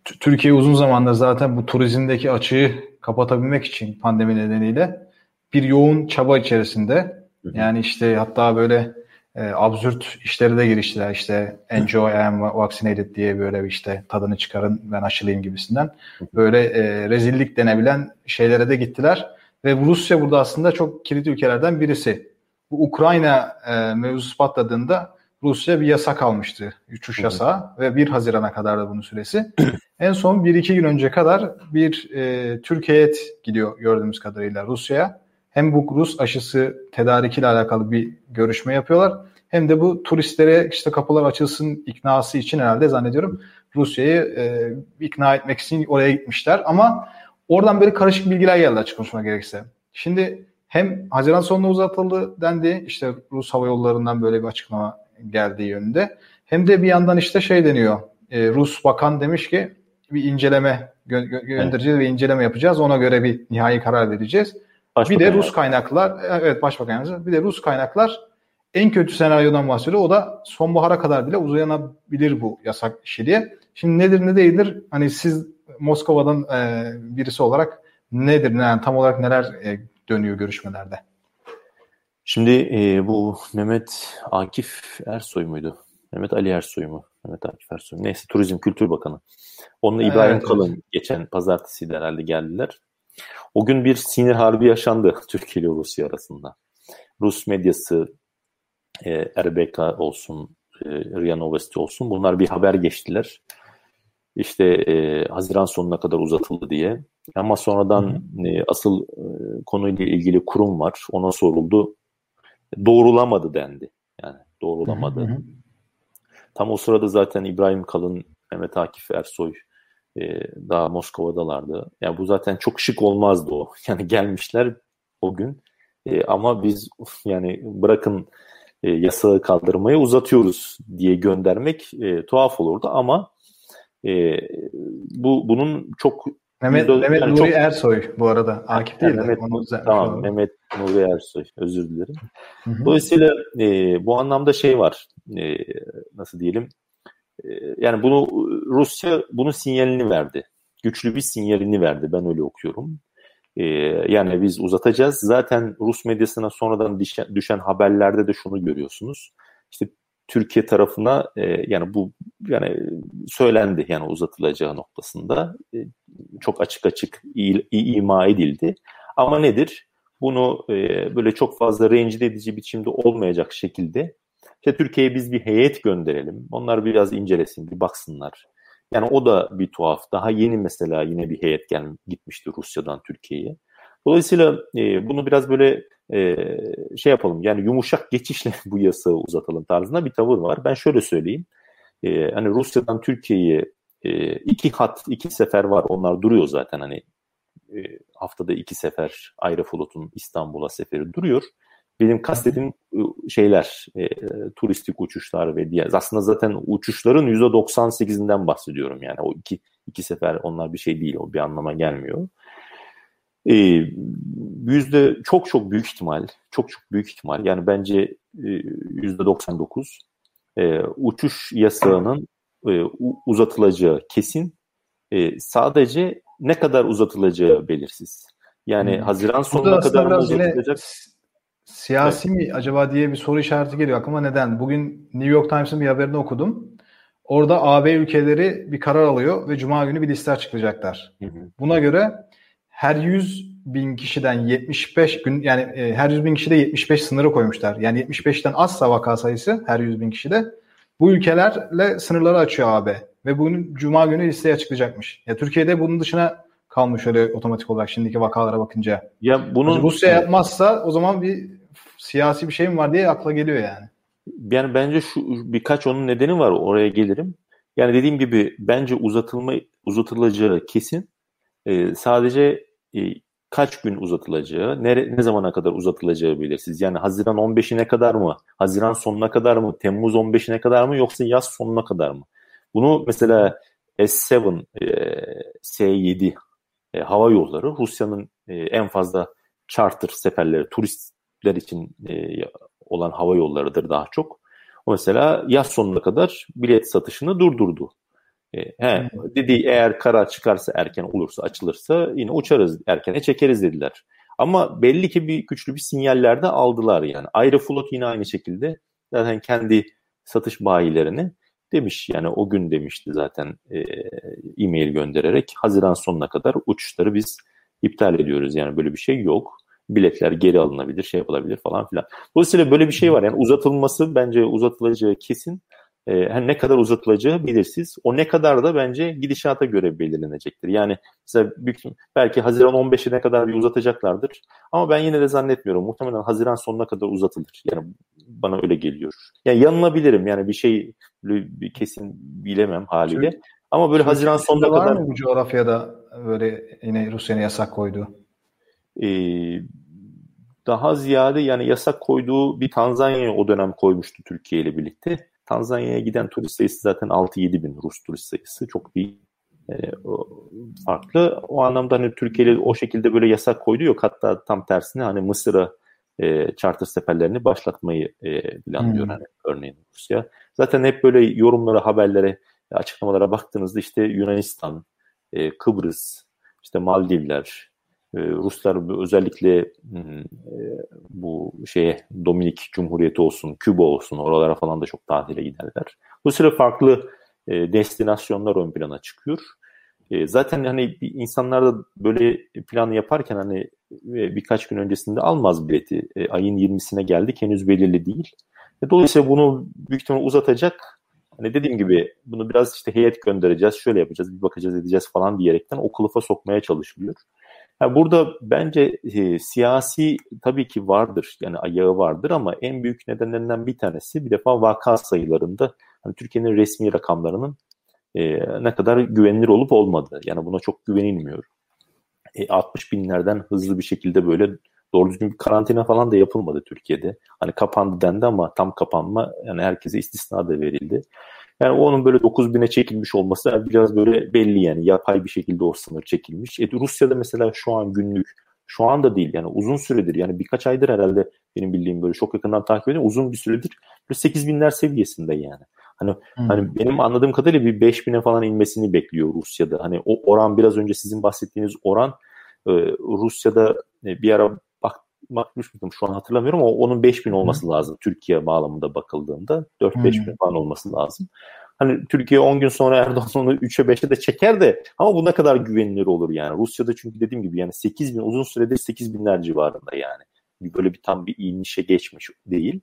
[SPEAKER 2] Türkiye uzun zamandır zaten bu turizmdeki açığı kapatabilmek için pandemi nedeniyle bir yoğun çaba içerisinde. Yani işte hatta böyle e, absürt işleri de giriştiler. İşte enjoy am vaccinated diye böyle işte tadını çıkarın ben aşılayayım gibisinden. Böyle e, rezillik denebilen şeylere de gittiler. Ve Rusya burada aslında çok kilit ülkelerden birisi. Bu Ukrayna e, mevzusu patladığında Rusya bir yasak almıştı. Uçuş yasağı ve 1 Haziran'a kadar da bunun süresi. *clears throat* en son 1-2 gün önce kadar bir e, Türk heyet gidiyor gördüğümüz kadarıyla Rusya'ya. Hem bu Rus aşısı tedarikiyle alakalı bir görüşme yapıyorlar. Hem de bu turistlere işte kapılar açılsın iknası için herhalde zannediyorum Rusya'yı e, ikna etmek için oraya gitmişler. Ama oradan böyle karışık bilgiler geldi açık konuşma gerekirse. Şimdi hem Haziran sonuna uzatıldı dendi. İşte Rus Hava Yolları'ndan böyle bir açıklama geldiği yönünde. Hem de bir yandan işte şey deniyor. E, Rus bakan demiş ki bir inceleme gö- gö- göndereceğiz evet. ve inceleme yapacağız. Ona göre bir nihai karar vereceğiz. Başbakan bir de Rus kaynaklar, evet başbakan bir de Rus kaynaklar en kötü senaryodan bahsediyor. O da sonbahara kadar bile uzanabilir bu yasak işi diye. Şimdi nedir ne değildir? Hani siz Moskova'dan e, birisi olarak nedir? Yani tam olarak neler e, dönüyor görüşmelerde?
[SPEAKER 3] Şimdi e, bu Mehmet Akif Ersoy muydu? Mehmet Ali Ersoy mu? Mehmet Akif Ersoy. Neyse Turizm Kültür Bakanı. Onunla İbrahim evet, Kalın evet. geçen pazartesi herhalde geldiler. O gün bir sinir harbi yaşandı *laughs* Türkiye ile Rusya arasında. Rus medyası e, RBK olsun, e, RIA Novosti olsun bunlar bir haber geçtiler. İşte e, Haziran sonuna kadar uzatıldı diye. Ama sonradan e, asıl e, konuyla ilgili kurum var. Ona soruldu. Doğrulamadı dendi. Yani doğrulamadı. Hı hı. Tam o sırada zaten İbrahim Kalın, Mehmet Akif Ersoy e, daha Moskova'dalardı. Yani bu zaten çok şık olmazdı o. *laughs* Yani gelmişler o gün. E, ama biz yani bırakın e, yasağı kaldırmayı uzatıyoruz diye göndermek e, tuhaf olurdu ama e, bu bunun çok
[SPEAKER 2] Mehmet, yüzde, Mehmet yani Nuri çok, Ersoy bu arada. Akif değil
[SPEAKER 3] yani Mehmet, onu tamam onu. Mehmet Nuri Ersoy özür dilerim. Hı hı. Dolayısıyla e, bu anlamda şey var e, nasıl diyelim e, yani bunu Rusya bunun sinyalini verdi. Güçlü bir sinyalini verdi ben öyle okuyorum. E, yani biz uzatacağız. Zaten Rus medyasına sonradan düşen, düşen haberlerde de şunu görüyorsunuz. İşte Türkiye tarafına e, yani bu yani söylendi yani uzatılacağı noktasında e, çok açık açık iyi ima edildi. Ama nedir? Bunu e, böyle çok fazla rencide edici biçimde olmayacak şekilde işte Türkiye'ye biz bir heyet gönderelim. Onlar biraz incelesin, bir baksınlar. Yani o da bir tuhaf. Daha yeni mesela yine bir heyet gel gitmişti Rusya'dan Türkiye'ye. Dolayısıyla e, bunu biraz böyle e, şey yapalım yani yumuşak geçişle *laughs* bu yasağı uzatalım tarzında bir tavır var. Ben şöyle söyleyeyim. E, hani Rusya'dan Türkiye'ye e, iki hat, iki sefer var. Onlar duruyor zaten hani e, haftada iki sefer Aeroflot'un İstanbul'a seferi duruyor. Benim kastediğim şeyler, e, turistik uçuşlar ve diğer. Aslında zaten uçuşların %98'inden bahsediyorum yani. O iki, iki sefer onlar bir şey değil, o bir anlama gelmiyor. E, yüzde çok çok büyük ihtimal, çok çok büyük ihtimal yani bence e, yüzde 99 e, uçuş yasağının e, uzatılacağı kesin. E, sadece ne kadar uzatılacağı belirsiz. Yani hmm. Haziran sonuna kadar mı uzatılacak?
[SPEAKER 2] Siyasi evet. mi acaba diye bir soru işareti geliyor aklıma. Neden? Bugün New York Times'ın bir haberini okudum. Orada AB ülkeleri bir karar alıyor ve Cuma günü bir liste açıklayacaklar. Hı hı. Buna göre her 100 bin kişiden 75 gün yani e, her 100 bin kişide 75 sınırı koymuşlar. Yani 75'ten azsa vaka sayısı her 100 bin kişide bu ülkelerle sınırları açıyor AB. Ve bunu Cuma günü listeye açıklayacakmış. Ya Türkiye'de bunun dışına kalmış öyle otomatik olarak şimdiki vakalara bakınca. Ya bunun yani Rusya yapmazsa o zaman bir siyasi bir şey mi var diye akla geliyor yani.
[SPEAKER 3] Yani bence şu birkaç onun nedeni var. Oraya gelirim. Yani dediğim gibi bence uzatılma uzatılacağı kesin. Ee, sadece e, kaç gün uzatılacağı, ne, ne zamana kadar uzatılacağı belirsiz. Yani Haziran 15'ine kadar mı, Haziran sonuna kadar mı, Temmuz 15'ine kadar mı yoksa yaz sonuna kadar mı? Bunu mesela S7, e, S7 e, hava yolları Rusya'nın e, en fazla charter seferleri, turistler için e, olan hava yollarıdır daha çok. O mesela yaz sonuna kadar bilet satışını durdurdu. E, he, dedi eğer kara çıkarsa erken olursa açılırsa yine uçarız erkene çekeriz dediler. Ama belli ki bir güçlü bir sinyaller de aldılar yani. Aeroflot yine aynı şekilde zaten kendi satış bayilerini demiş yani o gün demişti zaten e, e-mail göndererek Haziran sonuna kadar uçuşları biz iptal ediyoruz yani böyle bir şey yok. Biletler geri alınabilir, şey yapılabilir falan filan. Dolayısıyla böyle bir şey var. Yani uzatılması bence uzatılacağı kesin e, ne kadar uzatılacağı belirsiz. O ne kadar da bence gidişata göre belirlenecektir. Yani mesela büyük, belki Haziran 15'ine kadar bir uzatacaklardır. Ama ben yine de zannetmiyorum. Muhtemelen Haziran sonuna kadar uzatılır. Yani bana öyle geliyor. Yani yanılabilirim. Yani bir şey bir kesin bilemem haliyle. Çünkü, Ama böyle Haziran sonuna var kadar...
[SPEAKER 2] Var mı bu coğrafyada böyle yine Rusya'nın yasak koyduğu?
[SPEAKER 3] Ee, daha ziyade yani yasak koyduğu bir Tanzanya o dönem koymuştu Türkiye ile birlikte. Tanzanya'ya giden turist sayısı zaten 6-7 bin Rus turist sayısı. Çok bir e, farklı. O anlamda hani Türkiye o şekilde böyle yasak koydu yok. Hatta tam tersine hani Mısır'a e, charter seferlerini başlatmayı e, planlıyor hmm. hani örneğin Rusya. Zaten hep böyle yorumlara, haberlere, açıklamalara baktığınızda işte Yunanistan, e, Kıbrıs, işte Maldivler, Ruslar özellikle e, bu şeye Dominik Cumhuriyeti olsun, Küba olsun oralara falan da çok tatile giderler. Bu süre farklı e, destinasyonlar ön plana çıkıyor. zaten hani insanlar da böyle planı yaparken hani birkaç gün öncesinde almaz bileti. ayın 20'sine geldik henüz belirli değil. dolayısıyla bunu büyük ihtimalle uzatacak. Hani dediğim gibi bunu biraz işte heyet göndereceğiz, şöyle yapacağız, bir bakacağız edeceğiz falan diyerekten o kılıfa sokmaya çalışılıyor. Burada bence e, siyasi tabii ki vardır yani ayağı vardır ama en büyük nedenlerinden bir tanesi bir defa vaka sayılarında hani Türkiye'nin resmi rakamlarının e, ne kadar güvenilir olup olmadığı. Yani buna çok güvenilmiyor. E, 60 binlerden hızlı bir şekilde böyle doğru düzgün bir karantina falan da yapılmadı Türkiye'de. Hani kapandı dendi ama tam kapanma yani herkese istisna da verildi. Yani onun böyle 9 bine çekilmiş olması biraz böyle belli yani yapay bir şekilde o sınır çekilmiş. E, Rusya'da mesela şu an günlük şu anda değil yani uzun süredir yani birkaç aydır herhalde benim bildiğim böyle çok yakından takip ediyorum uzun bir süredir böyle 8 binler seviyesinde yani. Hani hmm. hani benim anladığım kadarıyla bir 5 bine falan inmesini bekliyor Rusya'da. Hani o oran biraz önce sizin bahsettiğiniz oran e, Rusya'da e, bir ara mıydım şu an hatırlamıyorum ama onun 5000 olması Hı. lazım Türkiye bağlamında bakıldığında. 4-5 bin falan olması lazım. Hani Türkiye 10 gün sonra Erdoğan *laughs* onu 3'e 5'e de çeker de ama bu ne kadar güvenilir olur yani. Rusya'da çünkü dediğim gibi yani 8 bin uzun süredir 8 binler civarında yani. Böyle bir tam bir inişe geçmiş değil.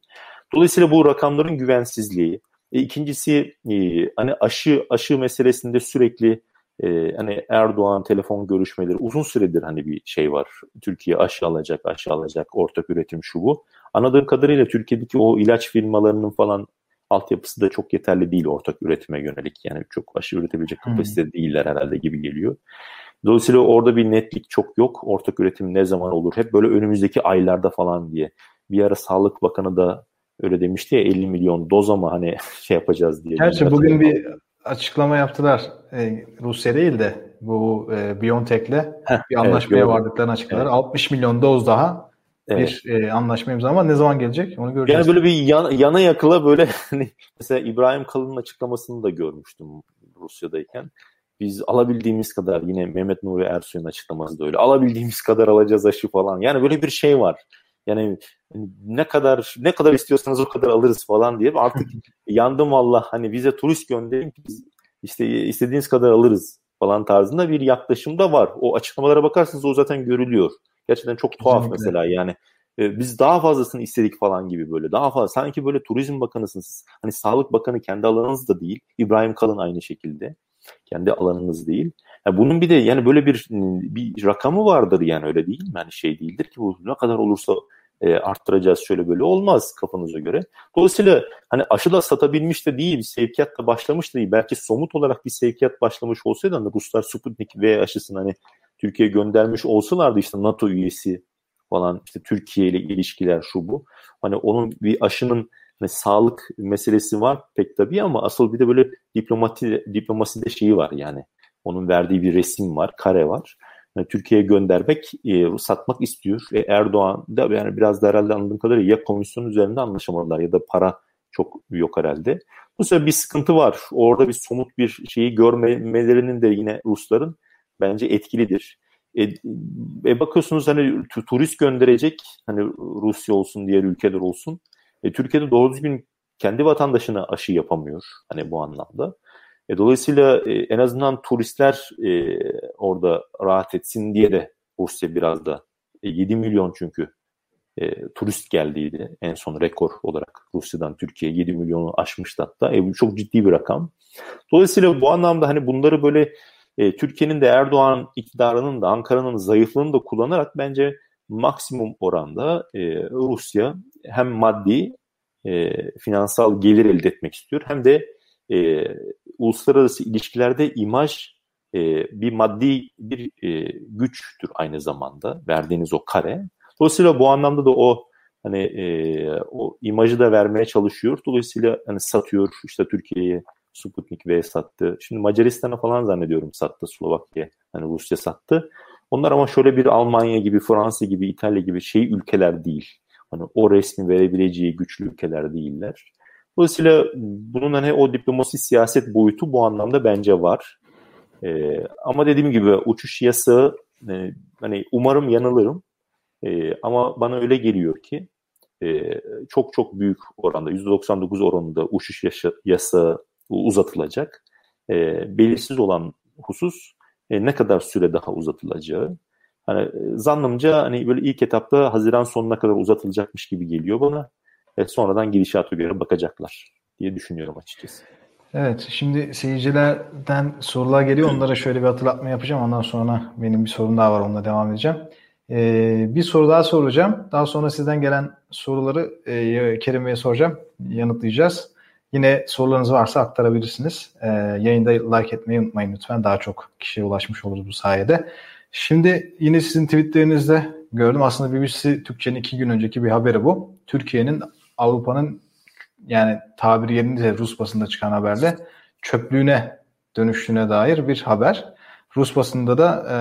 [SPEAKER 3] Dolayısıyla bu rakamların güvensizliği. E, ikincisi e, hani aşı aşı meselesinde sürekli e, hani Erdoğan telefon görüşmeleri uzun süredir hani bir şey var. Türkiye aşı alacak, ortak üretim şu bu. Anladığım kadarıyla Türkiye'deki o ilaç firmalarının falan altyapısı da çok yeterli değil ortak üretime yönelik. Yani çok aşı üretebilecek kapasite hmm. değiller herhalde gibi geliyor. Dolayısıyla orada bir netlik çok yok. Ortak üretim ne zaman olur? Hep böyle önümüzdeki aylarda falan diye. Bir ara Sağlık Bakanı da öyle demişti ya 50 milyon doz ama hani *laughs* şey yapacağız diye.
[SPEAKER 2] Gerçi bugün bir açıklama yaptılar. E, Rusya değil de bu e, BioNTech'le bir anlaşmaya evet, vardıklarını açıkladılar. Evet. 60 milyon doz daha evet. bir e, anlaşma imza ama ne zaman gelecek onu göreceğiz.
[SPEAKER 3] Yani böyle bir yan, yana yakıla böyle *laughs* hani mesela İbrahim Kalın'ın açıklamasını da görmüştüm Rusya'dayken. Biz alabildiğimiz kadar yine Mehmet Nuri Ersoy'un açıklaması da öyle. Alabildiğimiz kadar alacağız aşı falan. Yani böyle bir şey var. Yani ne kadar ne kadar istiyorsanız o kadar alırız falan diye artık *laughs* yandım Allah hani bize turist gönderin biz işte istediğiniz kadar alırız falan tarzında bir yaklaşım da var. O açıklamalara bakarsanız o zaten görülüyor. Gerçekten çok tuhaf Kesinlikle. mesela yani e, biz daha fazlasını istedik falan gibi böyle. Daha fazla sanki böyle turizm bakanısınız. Hani sağlık bakanı kendi alanınız da değil. İbrahim Kalın aynı şekilde. Kendi alanınız değil. Yani bunun bir de yani böyle bir bir rakamı vardır yani öyle değil mi? Yani şey değildir ki bu ne kadar olursa e, arttıracağız şöyle böyle olmaz kafanıza göre. Dolayısıyla hani aşıda satabilmiş de değil, sevkiyat da başlamış da değil. Belki somut olarak bir sevkiyat başlamış olsaydı hani Ruslar Sputnik V aşısını hani Türkiye'ye göndermiş olsalardı işte NATO üyesi falan işte Türkiye ile ilişkiler şu bu. Hani onun bir aşının hani sağlık meselesi var pek tabii ama asıl bir de böyle diplomati diplomaside şeyi var yani. Onun verdiği bir resim var, kare var. Türkiye'ye göndermek, e, satmak istiyor. E, Erdoğan da yani biraz da herhalde anladığım kadarıyla ya komisyon üzerinde anlaşamadılar ya da para çok yok herhalde. Bu sefer bir sıkıntı var. Orada bir somut bir şeyi görmemelerinin de yine Rusların bence etkilidir. E, e bakıyorsunuz hani turist gönderecek hani Rusya olsun diğer ülkeler olsun. E, Türkiye'de doğru düzgün kendi vatandaşına aşı yapamıyor hani bu anlamda. E, dolayısıyla e, en azından turistler e, orada rahat etsin diye de Rusya biraz da e, 7 milyon çünkü e, turist geldiydi en son rekor olarak Rusya'dan Türkiye 7 milyonu aşmıştı hatta. E, bu çok ciddi bir rakam. Dolayısıyla bu anlamda hani bunları böyle e, Türkiye'nin de Erdoğan iktidarının da Ankara'nın zayıflığını da kullanarak bence maksimum oranda e, Rusya hem maddi e, finansal gelir elde etmek istiyor hem de e, uluslararası ilişkilerde imaj e, bir maddi bir e, güçtür aynı zamanda verdiğiniz o kare. Dolayısıyla bu anlamda da o hani e, o imajı da vermeye çalışıyor. Dolayısıyla hani satıyor işte Türkiye'ye Sputnik V sattı. Şimdi Macaristan'a falan zannediyorum sattı Slovakya. Hani Rusya sattı. Onlar ama şöyle bir Almanya gibi, Fransa gibi, İtalya gibi şey ülkeler değil. Hani o resmi verebileceği güçlü ülkeler değiller. Dolayısıyla bunun hani o diplomasi siyaset boyutu bu anlamda bence var. Ee, ama dediğim gibi uçuş yasağı e, hani umarım yanılırım. E, ama bana öyle geliyor ki e, çok çok büyük oranda %99 oranında uçuş yasa, yasağı uzatılacak. E, belirsiz olan husus e, ne kadar süre daha uzatılacağı. Hani e, zannımca hani böyle ilk etapta Haziran sonuna kadar uzatılacakmış gibi geliyor bana. E, sonradan gidişata göre bakacaklar diye düşünüyorum açıkçası.
[SPEAKER 2] Evet, şimdi seyircilerden sorular geliyor. Onlara şöyle bir hatırlatma yapacağım. Ondan sonra benim bir sorum daha var. Onunla devam edeceğim. Ee, bir soru daha soracağım. Daha sonra sizden gelen soruları e, Kerim Bey'e soracağım. Yanıtlayacağız. Yine sorularınız varsa aktarabilirsiniz. Ee, yayında like etmeyi unutmayın lütfen. Daha çok kişiye ulaşmış oluruz bu sayede. Şimdi yine sizin tweetlerinizde gördüm. Aslında BBC Türkçe'nin iki gün önceki bir haberi bu. Türkiye'nin Avrupa'nın yani tabiri yerinde Rus basında çıkan haberde çöplüğüne dönüştüğüne dair bir haber. Rus basında da e,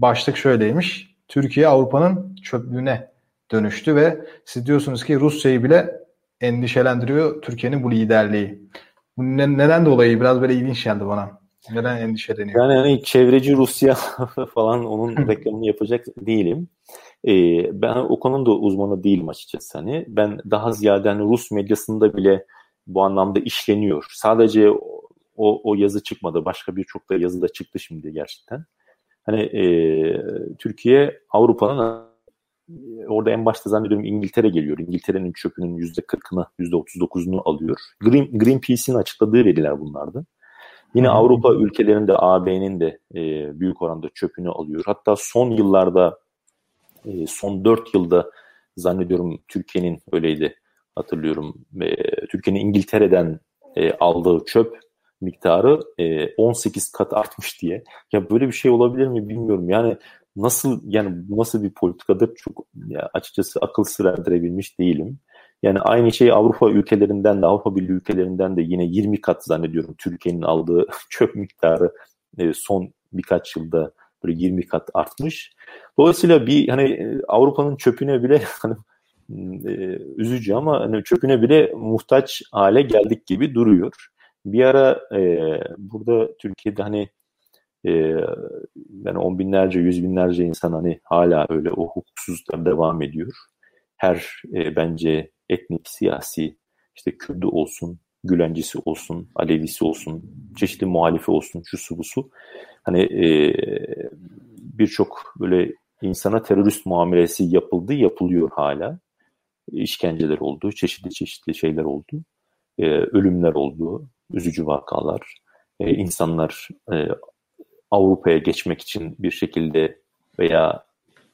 [SPEAKER 2] başlık şöyleymiş. Türkiye Avrupa'nın çöplüğüne dönüştü ve siz diyorsunuz ki Rusya'yı bile endişelendiriyor Türkiye'nin bu liderliği. Bu ne, neden dolayı biraz böyle ilginç geldi bana. Neden endişeleniyor?
[SPEAKER 3] Yani hani çevreci Rusya *laughs* falan onun *laughs* reklamını yapacak değilim. Ee, ben o konuda uzmanı değilim açıkçası. Hani ben daha ziyade hani Rus medyasında bile bu anlamda işleniyor. Sadece o, o yazı çıkmadı. Başka birçok da yazı da çıktı şimdi gerçekten. Hani e, Türkiye Avrupa'nın orada en başta zannediyorum İngiltere geliyor. İngiltere'nin çöpünün %40'ını, %39'unu alıyor. Green, Greenpeace'in açıkladığı veriler bunlardı. Yine. Avrupa ülkelerinde AB'nin de e, büyük oranda çöpünü alıyor. Hatta son yıllarda, e, son 4 yılda zannediyorum Türkiye'nin öyleydi hatırlıyorum. E, Türkiye'nin İngiltere'den e, aldığı çöp miktarı e, 18 kat artmış diye. Ya böyle bir şey olabilir mi bilmiyorum. Yani nasıl yani nasıl bir politikadır çok ya açıkçası akıl sır değilim. Yani aynı şey Avrupa ülkelerinden de Avrupa Birliği ülkelerinden de yine 20 kat zannediyorum Türkiye'nin aldığı *laughs* çöp miktarı e, son birkaç yılda böyle 20 kat artmış. Dolayısıyla bir hani e, Avrupa'nın çöpüne bile *laughs* hani e, üzücü ama hani çöpüne bile muhtaç hale geldik gibi duruyor. Bir ara e, burada Türkiye'de hani e, yani on binlerce, yüz binlerce insan hani hala öyle o hukuksuzluklar devam ediyor. Her e, bence etnik, siyasi, işte Kürdü olsun, Gülencisi olsun, Alevisi olsun, çeşitli muhalifi olsun, şu su bu su. Hani e, birçok böyle insana terörist muamelesi yapıldı, yapılıyor hala. İşkenceler oldu, çeşitli çeşitli şeyler oldu. E, ölümler oldu, üzücü vakalar. E, insanlar e, Avrupa'ya geçmek için bir şekilde veya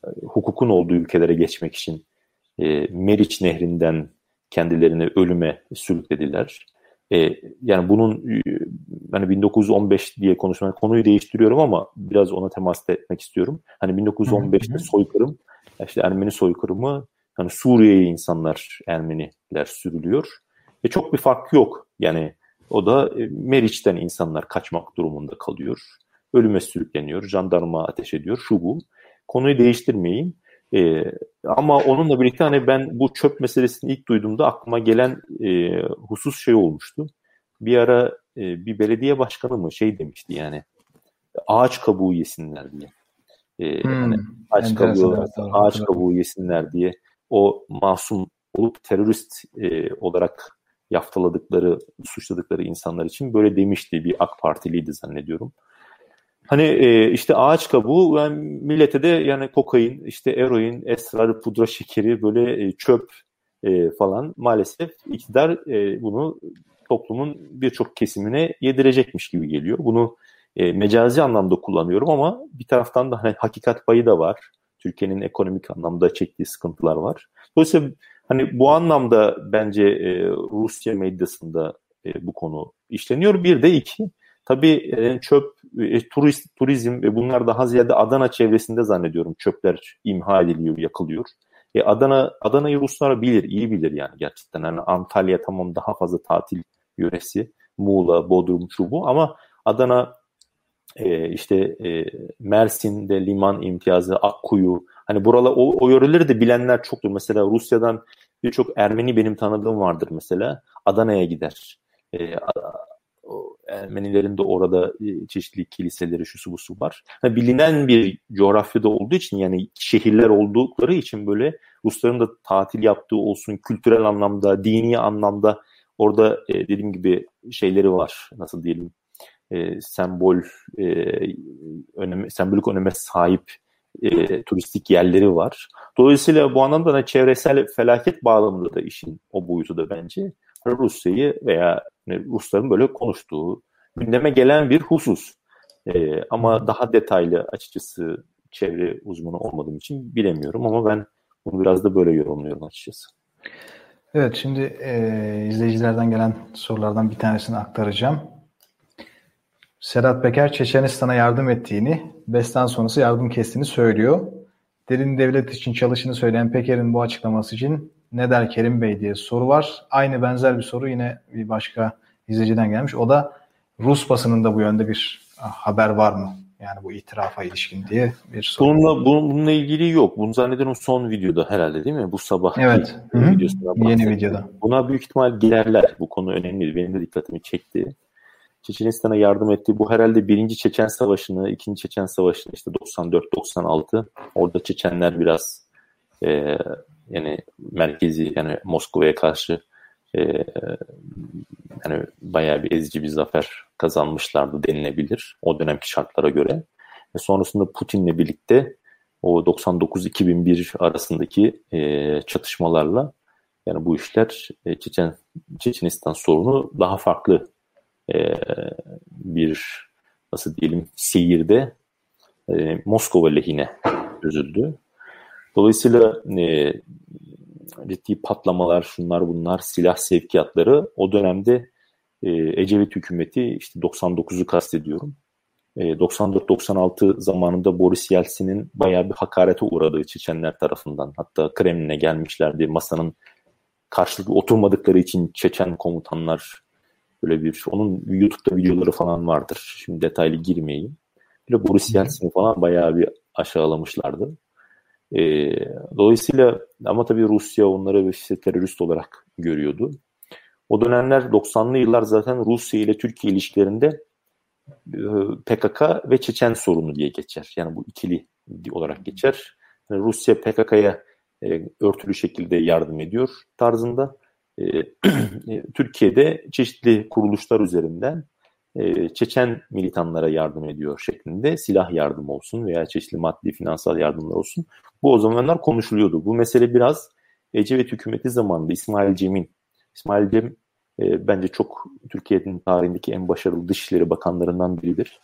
[SPEAKER 3] e, hukukun olduğu ülkelere geçmek için e, Meriç Nehri'nden kendilerini ölüme sürüklediler. E, yani bunun e, hani 1915 diye konuşmak konuyu değiştiriyorum ama biraz ona temas etmek istiyorum. Hani 1915'te soykırım, işte Ermeni soykırımı hani Suriye'ye insanlar Ermeniler sürülüyor. E çok bir fark yok. Yani o da e, Meriç'ten insanlar kaçmak durumunda kalıyor. Ölüme sürükleniyor, jandarma ateş ediyor, şu bu. Konuyu değiştirmeyeyim. E, ama onunla birlikte hani ben bu çöp meselesini ilk duyduğumda aklıma gelen e, husus şey olmuştu. Bir ara e, bir belediye başkanı mı şey demişti yani ağaç kabuğu yesinler diye. E, hmm, hani ağaç kabuğu ağaç kabuğu yesinler diye o masum olup terörist e, olarak yaftaladıkları, suçladıkları insanlar için böyle demişti. Bir AK Partiliydi zannediyorum. Hani e, işte ağaç kabuğu yani millete de yani kokain, işte eroin, esrar, pudra şekeri böyle e, çöp e, falan maalesef iktidar e, bunu toplumun birçok kesimine yedirecekmiş gibi geliyor. Bunu e, mecazi anlamda kullanıyorum ama bir taraftan da hani hakikat payı da var. Türkiye'nin ekonomik anlamda çektiği sıkıntılar var. Dolayısıyla hani bu anlamda bence e, Rusya medyasında e, bu konu işleniyor. Bir de iki, tabii e, çöp, e, turist, turizm ve bunlar daha ziyade Adana çevresinde zannediyorum çöpler imha ediliyor, yakılıyor. E, Adana Adana'yı Ruslar bilir, iyi bilir yani gerçekten. Yani Antalya tamam daha fazla tatil yöresi, Muğla, Bodrum, şu bu ama Adana e, işte e, Mersin'de liman imtiyazı, Akkuyu, hani buralar o, o yöreleri de bilenler çoktur. Mesela Rusya'dan birçok Ermeni benim tanıdığım vardır mesela. Adana'ya gider. E, Ermenilerin de orada e, çeşitli kiliseleri, şu su bu su var. Yani bilinen bir coğrafyada olduğu için yani şehirler oldukları için böyle Rusların da tatil yaptığı olsun kültürel anlamda, dini anlamda orada e, dediğim gibi şeyleri var. Nasıl diyelim e, sembol e, öneme, sembolik öneme sahip e, turistik yerleri var. Dolayısıyla bu anlamda da çevresel felaket bağlamında da işin o boyutu da bence Rusya'yı veya Rusların böyle konuştuğu gündeme gelen bir husus. E, ama daha detaylı açıkçası çevre uzmanı olmadığım için bilemiyorum ama ben bunu biraz da böyle yorumluyorum açıkçası.
[SPEAKER 2] Evet şimdi e, izleyicilerden gelen sorulardan bir tanesini aktaracağım. Sedat Peker Çeçenistan'a yardım ettiğini, Bestan sonrası yardım kestiğini söylüyor. Derin devlet için çalışını söyleyen Peker'in bu açıklaması için ne der Kerim Bey diye soru var. Aynı benzer bir soru yine bir başka izleyiciden gelmiş. O da Rus basınında bu yönde bir haber var mı? Yani bu itirafa ilişkin diye bir soru.
[SPEAKER 3] Bununla, bununla ilgili yok. Bunu zannederim son videoda herhalde değil mi? Bu sabah
[SPEAKER 2] evet. Yeni videoda.
[SPEAKER 3] Buna büyük ihtimal girerler. Bu konu önemli. Benim de dikkatimi çekti. Çeçenistan'a yardım etti. Bu herhalde birinci Çeçen Savaşı'nı, ikinci Çeçen Savaşı'nı işte 94-96. Orada Çeçenler biraz e, yani merkezi yani Moskova'ya karşı e, yani bayağı bir ezici bir zafer kazanmışlardı denilebilir o dönemki şartlara göre. Ve sonrasında Putin'le birlikte o 99-2001 arasındaki e, çatışmalarla yani bu işler e, Çeçen Çeçenistan sorunu daha farklı e, bir nasıl diyelim seyirde e, Moskova lehine çözüldü. Dolayısıyla e, ciddi patlamalar, şunlar bunlar, silah sevkiyatları o dönemde e, Ecevit hükümeti işte 99'u kastediyorum. E, 94-96 zamanında Boris Yeltsin'in bayağı bir hakarete uğradığı Çeçenler tarafından. Hatta Kremlin'e gelmişlerdi. Masanın karşılıklı oturmadıkları için Çeçen komutanlar böyle bir onun YouTube'da videoları falan vardır. Şimdi detaylı girmeyeyim. Böyle Boris Yeltsin'i falan bayağı bir aşağılamışlardı. E, dolayısıyla ama tabii Rusya onları işte terörist olarak görüyordu. O dönemler 90'lı yıllar zaten Rusya ile Türkiye ilişkilerinde e, PKK ve Çeçen sorunu diye geçer. Yani bu ikili olarak geçer. Yani Rusya PKK'ya e, örtülü şekilde yardım ediyor tarzında. E, *clears throat* e, Türkiye'de çeşitli kuruluşlar üzerinden e, Çeçen militanlara yardım ediyor şeklinde silah yardım olsun veya çeşitli maddi finansal yardımlar olsun. Bu o zamanlar konuşuluyordu. Bu mesele biraz Ecevit hükümeti zamanında İsmail Cem'in, İsmail Cem e, bence çok Türkiye'nin tarihindeki en başarılı Dışişleri Bakanlarından biridir.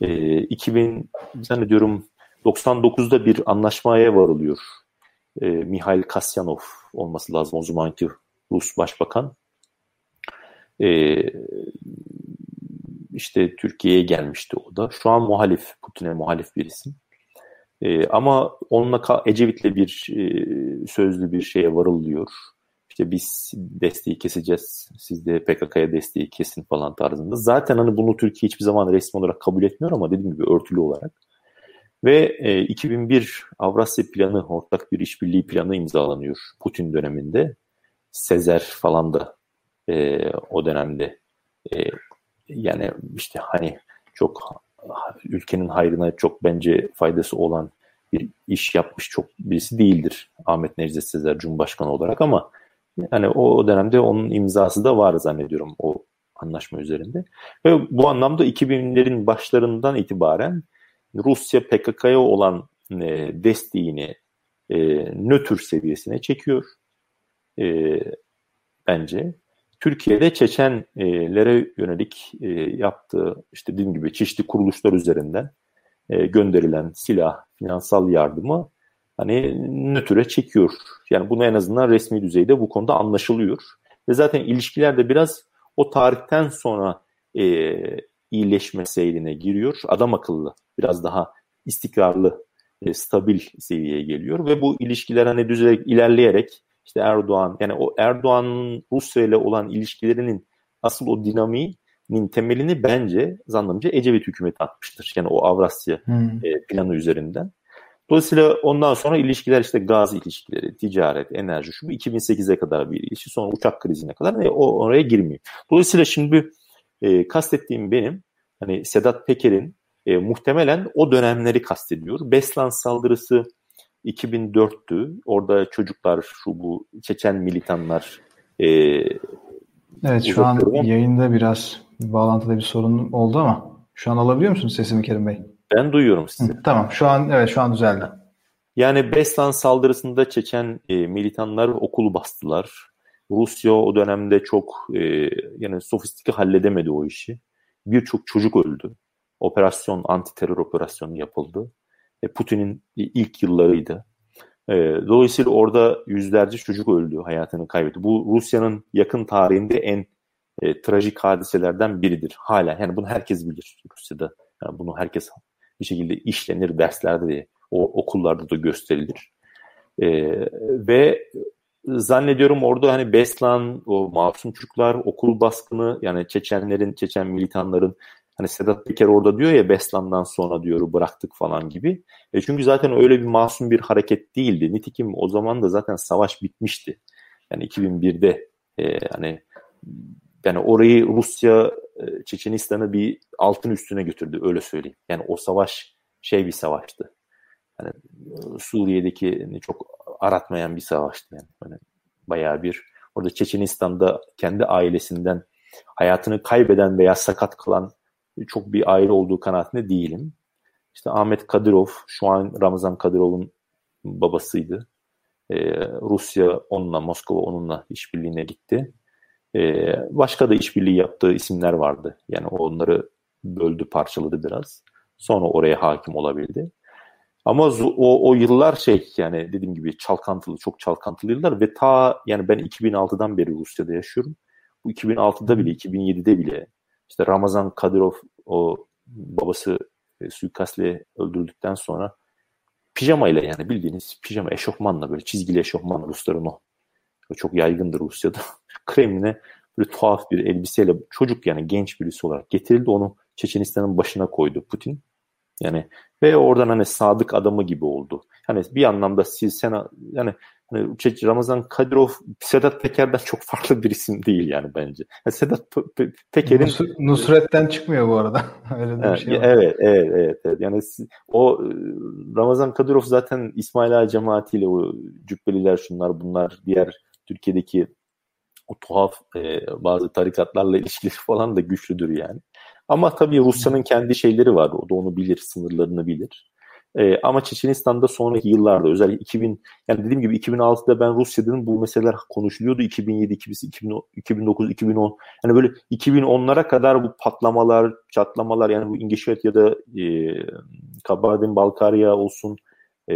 [SPEAKER 3] E, 2000 zannediyorum 99'da bir anlaşmaya varılıyor. E, Mihail Kasyanov olması lazım o zamanki Rus Başbakan. E, işte Türkiye'ye gelmişti o da. Şu an muhalif, Putin'e muhalif bir isim. E, ama onunla Ecevit'le bir e, sözlü bir şeye varılıyor. İşte biz desteği keseceğiz, siz de PKK'ya desteği kesin falan tarzında. Zaten hani bunu Türkiye hiçbir zaman resmi olarak kabul etmiyor ama dediğim gibi örtülü olarak. Ve e, 2001 Avrasya Planı, ortak bir işbirliği planı imzalanıyor Putin döneminde. Sezer falan da e, o dönemde e, yani işte hani çok ülkenin hayrına çok bence faydası olan bir iş yapmış çok birisi değildir Ahmet Necdet Sezer Cumhurbaşkanı olarak ama Yani o dönemde onun imzası da var zannediyorum o anlaşma üzerinde. Ve bu anlamda 2000'lerin başlarından itibaren Rusya PKK'ya olan e, desteğini e, nötr seviyesine çekiyor. E, bence. Türkiye'de Çeçenlere yönelik e, yaptığı işte dediğim gibi çeşitli kuruluşlar üzerinden e, gönderilen silah, finansal yardımı hani nötre çekiyor. Yani bunu en azından resmi düzeyde bu konuda anlaşılıyor. Ve zaten ilişkiler de biraz o tarihten sonra e, iyileşme seyrine giriyor. Adam akıllı, biraz daha istikrarlı, e, stabil seviyeye geliyor ve bu ilişkiler hani düzelerek ilerleyerek işte Erdoğan yani o Erdoğan'ın Rusya ile olan ilişkilerinin asıl o dinamiğinin temelini bence zannımca Ecevit hükümeti atmıştır. Yani o Avrasya hmm. e, planı üzerinden. Dolayısıyla ondan sonra ilişkiler işte gaz ilişkileri, ticaret, enerji şu 2008'e kadar bir ilişki sonra uçak krizine kadar e, o oraya girmiyor. Dolayısıyla şimdi e, kastettiğim benim hani Sedat Peker'in e, muhtemelen o dönemleri kastediyor. Beslan saldırısı 2004'tü. Orada çocuklar, şu bu Çeçen militanlar e,
[SPEAKER 2] Evet şu an yayında biraz bağlantıda bir sorun oldu ama şu an alabiliyor musunuz sesimi Kerim Bey?
[SPEAKER 3] Ben duyuyorum sizi.
[SPEAKER 2] Hı, tamam şu an evet şu an düzeldi.
[SPEAKER 3] Yani Beslan saldırısında Çeçen e, militanlar okulu bastılar. Rusya o dönemde çok e, yani sofistike halledemedi o işi. Birçok çocuk öldü. Operasyon, anti terör operasyonu yapıldı. E, Putin'in ilk yıllarıydı. E, dolayısıyla orada yüzlerce çocuk öldü, hayatını kaybetti. Bu Rusya'nın yakın tarihinde en e, trajik hadiselerden biridir. Hala yani bunu herkes bilir Rusya'da. Yani bunu herkes bir şekilde işlenir derslerde de o okullarda da gösterilir. E, ve zannediyorum orada hani Beslan, o masum çocuklar, okul baskını yani Çeçenlerin, Çeçen militanların Hani Sedat Peker orada diyor ya Beslan'dan sonra diyor bıraktık falan gibi. E çünkü zaten öyle bir masum bir hareket değildi. Nitekim o zaman da zaten savaş bitmişti. Yani 2001'de e, hani yani orayı Rusya e, Çeçenistan'ı bir altın üstüne götürdü öyle söyleyeyim. Yani o savaş şey bir savaştı. Hani Suriye'deki çok aratmayan bir savaştı yani. yani bayağı bir orada Çeçenistan'da kendi ailesinden hayatını kaybeden veya sakat kılan çok bir ayrı olduğu kanaatinde değilim. İşte Ahmet Kadirov, şu an Ramazan Kadirov'un babasıydı. Ee, Rusya onunla, Moskova onunla işbirliğine gitti. Ee, başka da işbirliği yaptığı isimler vardı. Yani onları böldü, parçaladı biraz. Sonra oraya hakim olabildi. Ama o, o yıllar şey yani dediğim gibi çalkantılı, çok çalkantılı yıllar ve ta yani ben 2006'dan beri Rusya'da yaşıyorum. Bu 2006'da bile, 2007'de bile işte Ramazan Kadyrov o babası e, suikastle öldürüldükten sonra pijama ile yani bildiğiniz pijama eşofmanla böyle çizgili eşofmanla Rusların o. çok yaygındır Rusya'da. *laughs* Kremline böyle tuhaf bir elbiseyle çocuk yani genç birisi olarak getirildi onu Çeçenistan'ın başına koydu Putin. Yani ve oradan hani sadık adamı gibi oldu. Hani bir anlamda siz sen yani Hani Ramazan Kadirov Sedat Peker'den çok farklı bir isim değil yani bence. Yani Sedat Peker'in
[SPEAKER 2] Nusret'ten çıkmıyor bu arada. *laughs* Öyle
[SPEAKER 3] bir şey var. Evet, evet, evet, evet. Yani o e, Ramazan Kadirov zaten İsmail Ağa cemaatiyle o cübbeliler şunlar bunlar diğer Türkiye'deki o tuhaf e, bazı tarikatlarla ilişkileri falan da güçlüdür yani. Ama tabii Rusya'nın kendi şeyleri var. O da onu bilir, sınırlarını bilir. E, ama Çeçenistan'da sonraki yıllarda özellikle 2000 yani dediğim gibi 2006'da ben Rusya'nın bu meseleler konuşuluyordu. 2007, 2009, 2010 yani böyle 2010'lara kadar bu patlamalar, çatlamalar yani bu İngişet ya da e, Kabardin Balkarya olsun e,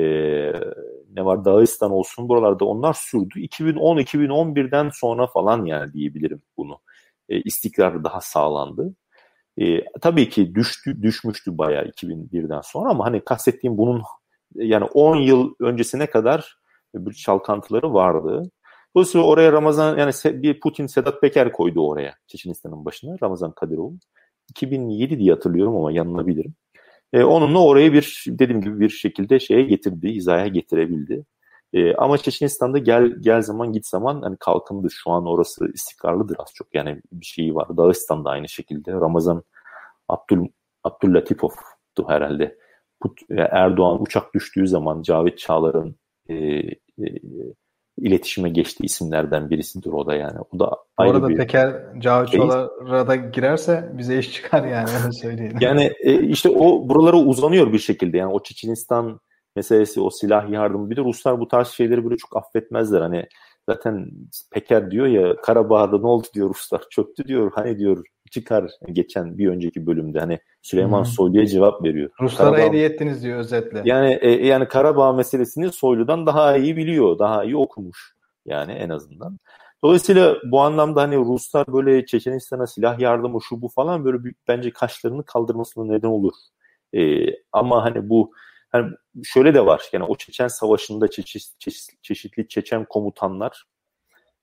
[SPEAKER 3] ne var Dağıstan olsun buralarda onlar sürdü. 2010-2011'den sonra falan yani diyebilirim bunu. E, istikrar daha sağlandı. E, tabii ki düştü, düşmüştü bayağı 2001'den sonra ama hani kastettiğim bunun yani 10 yıl öncesine kadar bir çalkantıları vardı. Dolayısıyla oraya Ramazan yani bir Putin Sedat Peker koydu oraya Çeçenistan'ın başına Ramazan Kadirov. 2007 diye hatırlıyorum ama yanılabilirim. E, onunla orayı bir dediğim gibi bir şekilde şeye getirdi, hizaya getirebildi. E, ama Çeçenistan'da gel gel zaman git zaman hani kalkındı. Şu an orası istikrarlıdır az çok. Yani bir şeyi var. Dağıstan'da aynı şekilde. Ramazan Abdül Abdüllatifov'du herhalde. Put, Erdoğan uçak düştüğü zaman Cavit Çağlar'ın e, e, iletişime geçtiği isimlerden birisidir o da yani. O da ayrı
[SPEAKER 2] arada
[SPEAKER 3] bir
[SPEAKER 2] Peker Cavcıoğlu'na da girerse bize iş çıkar yani öyle söyleyelim.
[SPEAKER 3] Yani e, işte o buralara uzanıyor bir şekilde. Yani o Çeçenistan meselesi, o silah yardımı. Bir de Ruslar bu tarz şeyleri böyle çok affetmezler. Hani zaten Peker diyor ya Karabağ'da ne oldu diyor Ruslar. *laughs* Çöktü diyor. Hani diyor çıkar geçen bir önceki bölümde hani Süleyman hmm. Soylu'ya cevap veriyor.
[SPEAKER 2] Ruslara Karabağ, hediye ettiniz diyor özetle.
[SPEAKER 3] Yani e, yani Karabağ meselesini Soylu'dan daha iyi biliyor, daha iyi okumuş yani en azından. Dolayısıyla bu anlamda hani Ruslar böyle Çeçenistan'a silah yardımı şu bu falan böyle büyük, bence kaşlarını kaldırmasına neden olur. Ee, ama hani bu hani şöyle de var yani o Çeçen Savaşı'nda çeşit, çeşit, çeşitli Çeçen komutanlar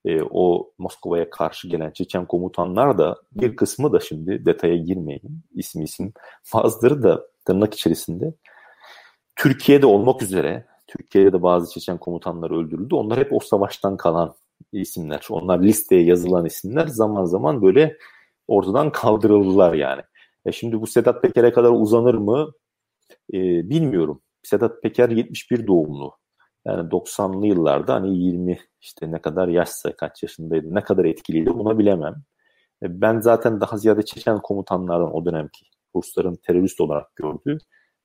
[SPEAKER 3] e, o Moskova'ya karşı gelen Çeçen komutanlar da bir kısmı da şimdi detaya girmeyeyim isim isim bazıları da tırnak içerisinde Türkiye'de olmak üzere Türkiye'de de bazı Çeçen komutanlar öldürüldü. Onlar hep o savaştan kalan isimler. Onlar listeye yazılan isimler zaman zaman böyle ortadan kaldırıldılar yani. E şimdi bu Sedat Peker'e kadar uzanır mı e, bilmiyorum. Sedat Peker 71 doğumlu. Yani 90'lı yıllarda hani 20 işte ne kadar yaşsa kaç yaşındaydı ne kadar etkiliydi buna bilemem. E, ben zaten daha ziyade Çeçen komutanlardan o dönemki Rusların terörist olarak gördüğü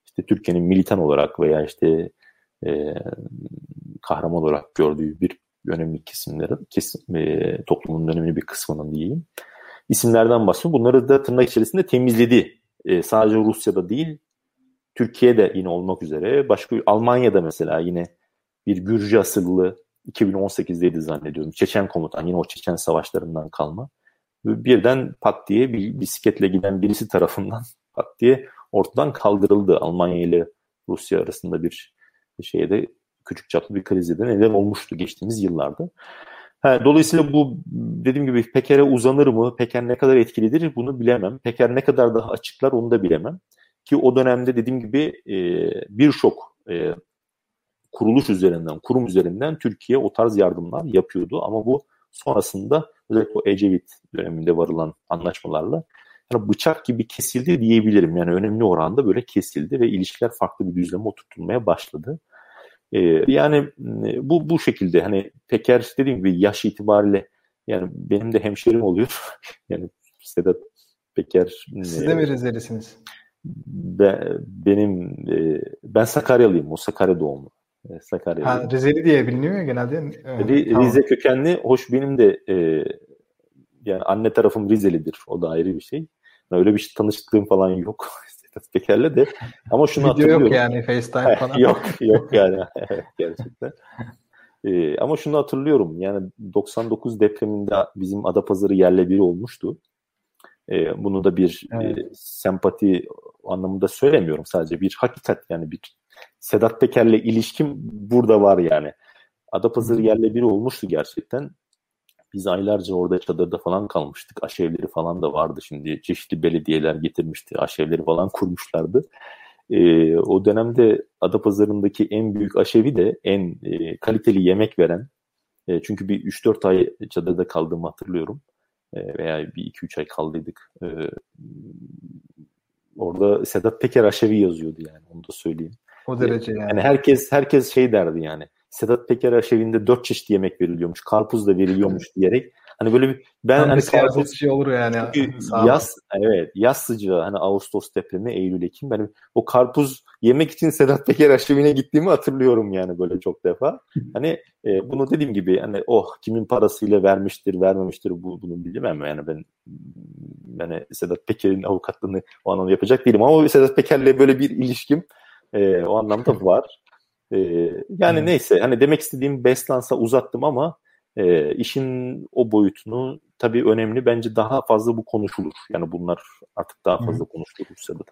[SPEAKER 3] işte Türkiye'nin militan olarak veya işte e, kahraman olarak gördüğü bir önemli kesimleri, kesim, e, toplumun önemli bir kısmının diyeyim. isimlerden bahsediyor. Bunları da tırnak içerisinde temizledi. E, sadece Rusya'da değil, Türkiye'de yine olmak üzere. Başka Almanya'da mesela yine bir Gürcü asıllı 2018'deydi zannediyorum. Çeçen komutan yine o Çeçen savaşlarından kalma. Birden pat diye bir bisikletle giden birisi tarafından *laughs* pat diye ortadan kaldırıldı. Almanya ile Rusya arasında bir şeyde küçük çaplı bir krize de neden olmuştu geçtiğimiz yıllarda. Ha, dolayısıyla bu dediğim gibi Peker'e uzanır mı? Peker ne kadar etkilidir bunu bilemem. Peker ne kadar daha açıklar onu da bilemem. Ki o dönemde dediğim gibi e, birçok e, kuruluş üzerinden, kurum üzerinden Türkiye o tarz yardımlar yapıyordu. Ama bu sonrasında özellikle o Ecevit döneminde varılan anlaşmalarla yani bıçak gibi kesildi diyebilirim. Yani önemli oranda böyle kesildi ve ilişkiler farklı bir düzleme oturtulmaya başladı. Ee, yani e, bu bu şekilde hani Peker dediğim gibi yaş itibariyle yani benim de hemşerim oluyor. *laughs* yani Sedat Peker.
[SPEAKER 2] Siz de mi Rizelisiniz?
[SPEAKER 3] Be, benim e, ben Sakaryalıyım. O Sakarya doğumlu. E, Sakarya.
[SPEAKER 2] Ha, Rizeli diye biliniyor ya genelde.
[SPEAKER 3] Evet, Rize tamam. kökenli. Hoş benim de e, yani anne tarafım Rizelidir. O da ayrı bir şey. Öyle bir şey tanıştığım falan yok. *laughs* Sedat Peker'le de. Ama şunu Video hatırlıyorum.
[SPEAKER 2] yok yani FaceTime falan.
[SPEAKER 3] yok yok *laughs* yani. *laughs* gerçekten. Ee, ama şunu hatırlıyorum. Yani 99 depreminde bizim Adapazarı yerle bir olmuştu. Ee, bunu da bir evet. e, sempati anlamında söylemiyorum sadece. Bir hakikat yani bir Sedat Peker'le ilişkim burada var yani. Adapazarı yerle bir olmuştu gerçekten. Biz aylarca orada çadırda falan kalmıştık. Aşevleri falan da vardı şimdi. Çeşitli belediyeler getirmişti. Aşevleri falan kurmuşlardı. E, o dönemde Adapazarı'ndaki en büyük aşevi de en e, kaliteli yemek veren e, çünkü bir 3-4 ay çadırda kaldığımı hatırlıyorum. E, veya bir 2-3 ay kaldıydık. E, orada Sedat Peker aşevi yazıyordu yani onu da söyleyeyim.
[SPEAKER 2] O derece yani.
[SPEAKER 3] yani herkes herkes şey derdi yani. Sedat Peker aşevinde dört çeşit yemek veriliyormuş. Karpuz da veriliyormuş *laughs* diyerek. Hani böyle bir ben
[SPEAKER 2] Tam hani karpuz şey olur yani.
[SPEAKER 3] Yaz evet yaz sıcağı hani Ağustos depremi Eylül Ekim ben o karpuz yemek için Sedat Peker aşevine gittiğimi hatırlıyorum yani böyle çok defa. Hani e, bunu dediğim gibi hani oh kimin parasıyla vermiştir vermemiştir bu bunu bilemem yani ben yani Sedat Peker'in avukatlığını o anlamda yapacak değilim ama Sedat Peker'le böyle bir ilişkim e, o anlamda var. E, yani hmm. neyse hani demek istediğim Bestlans'a uzattım ama e, işin o boyutunu tabii önemli. Bence daha fazla bu konuşulur. Yani bunlar artık daha fazla hmm. konuşulur Rusya'da.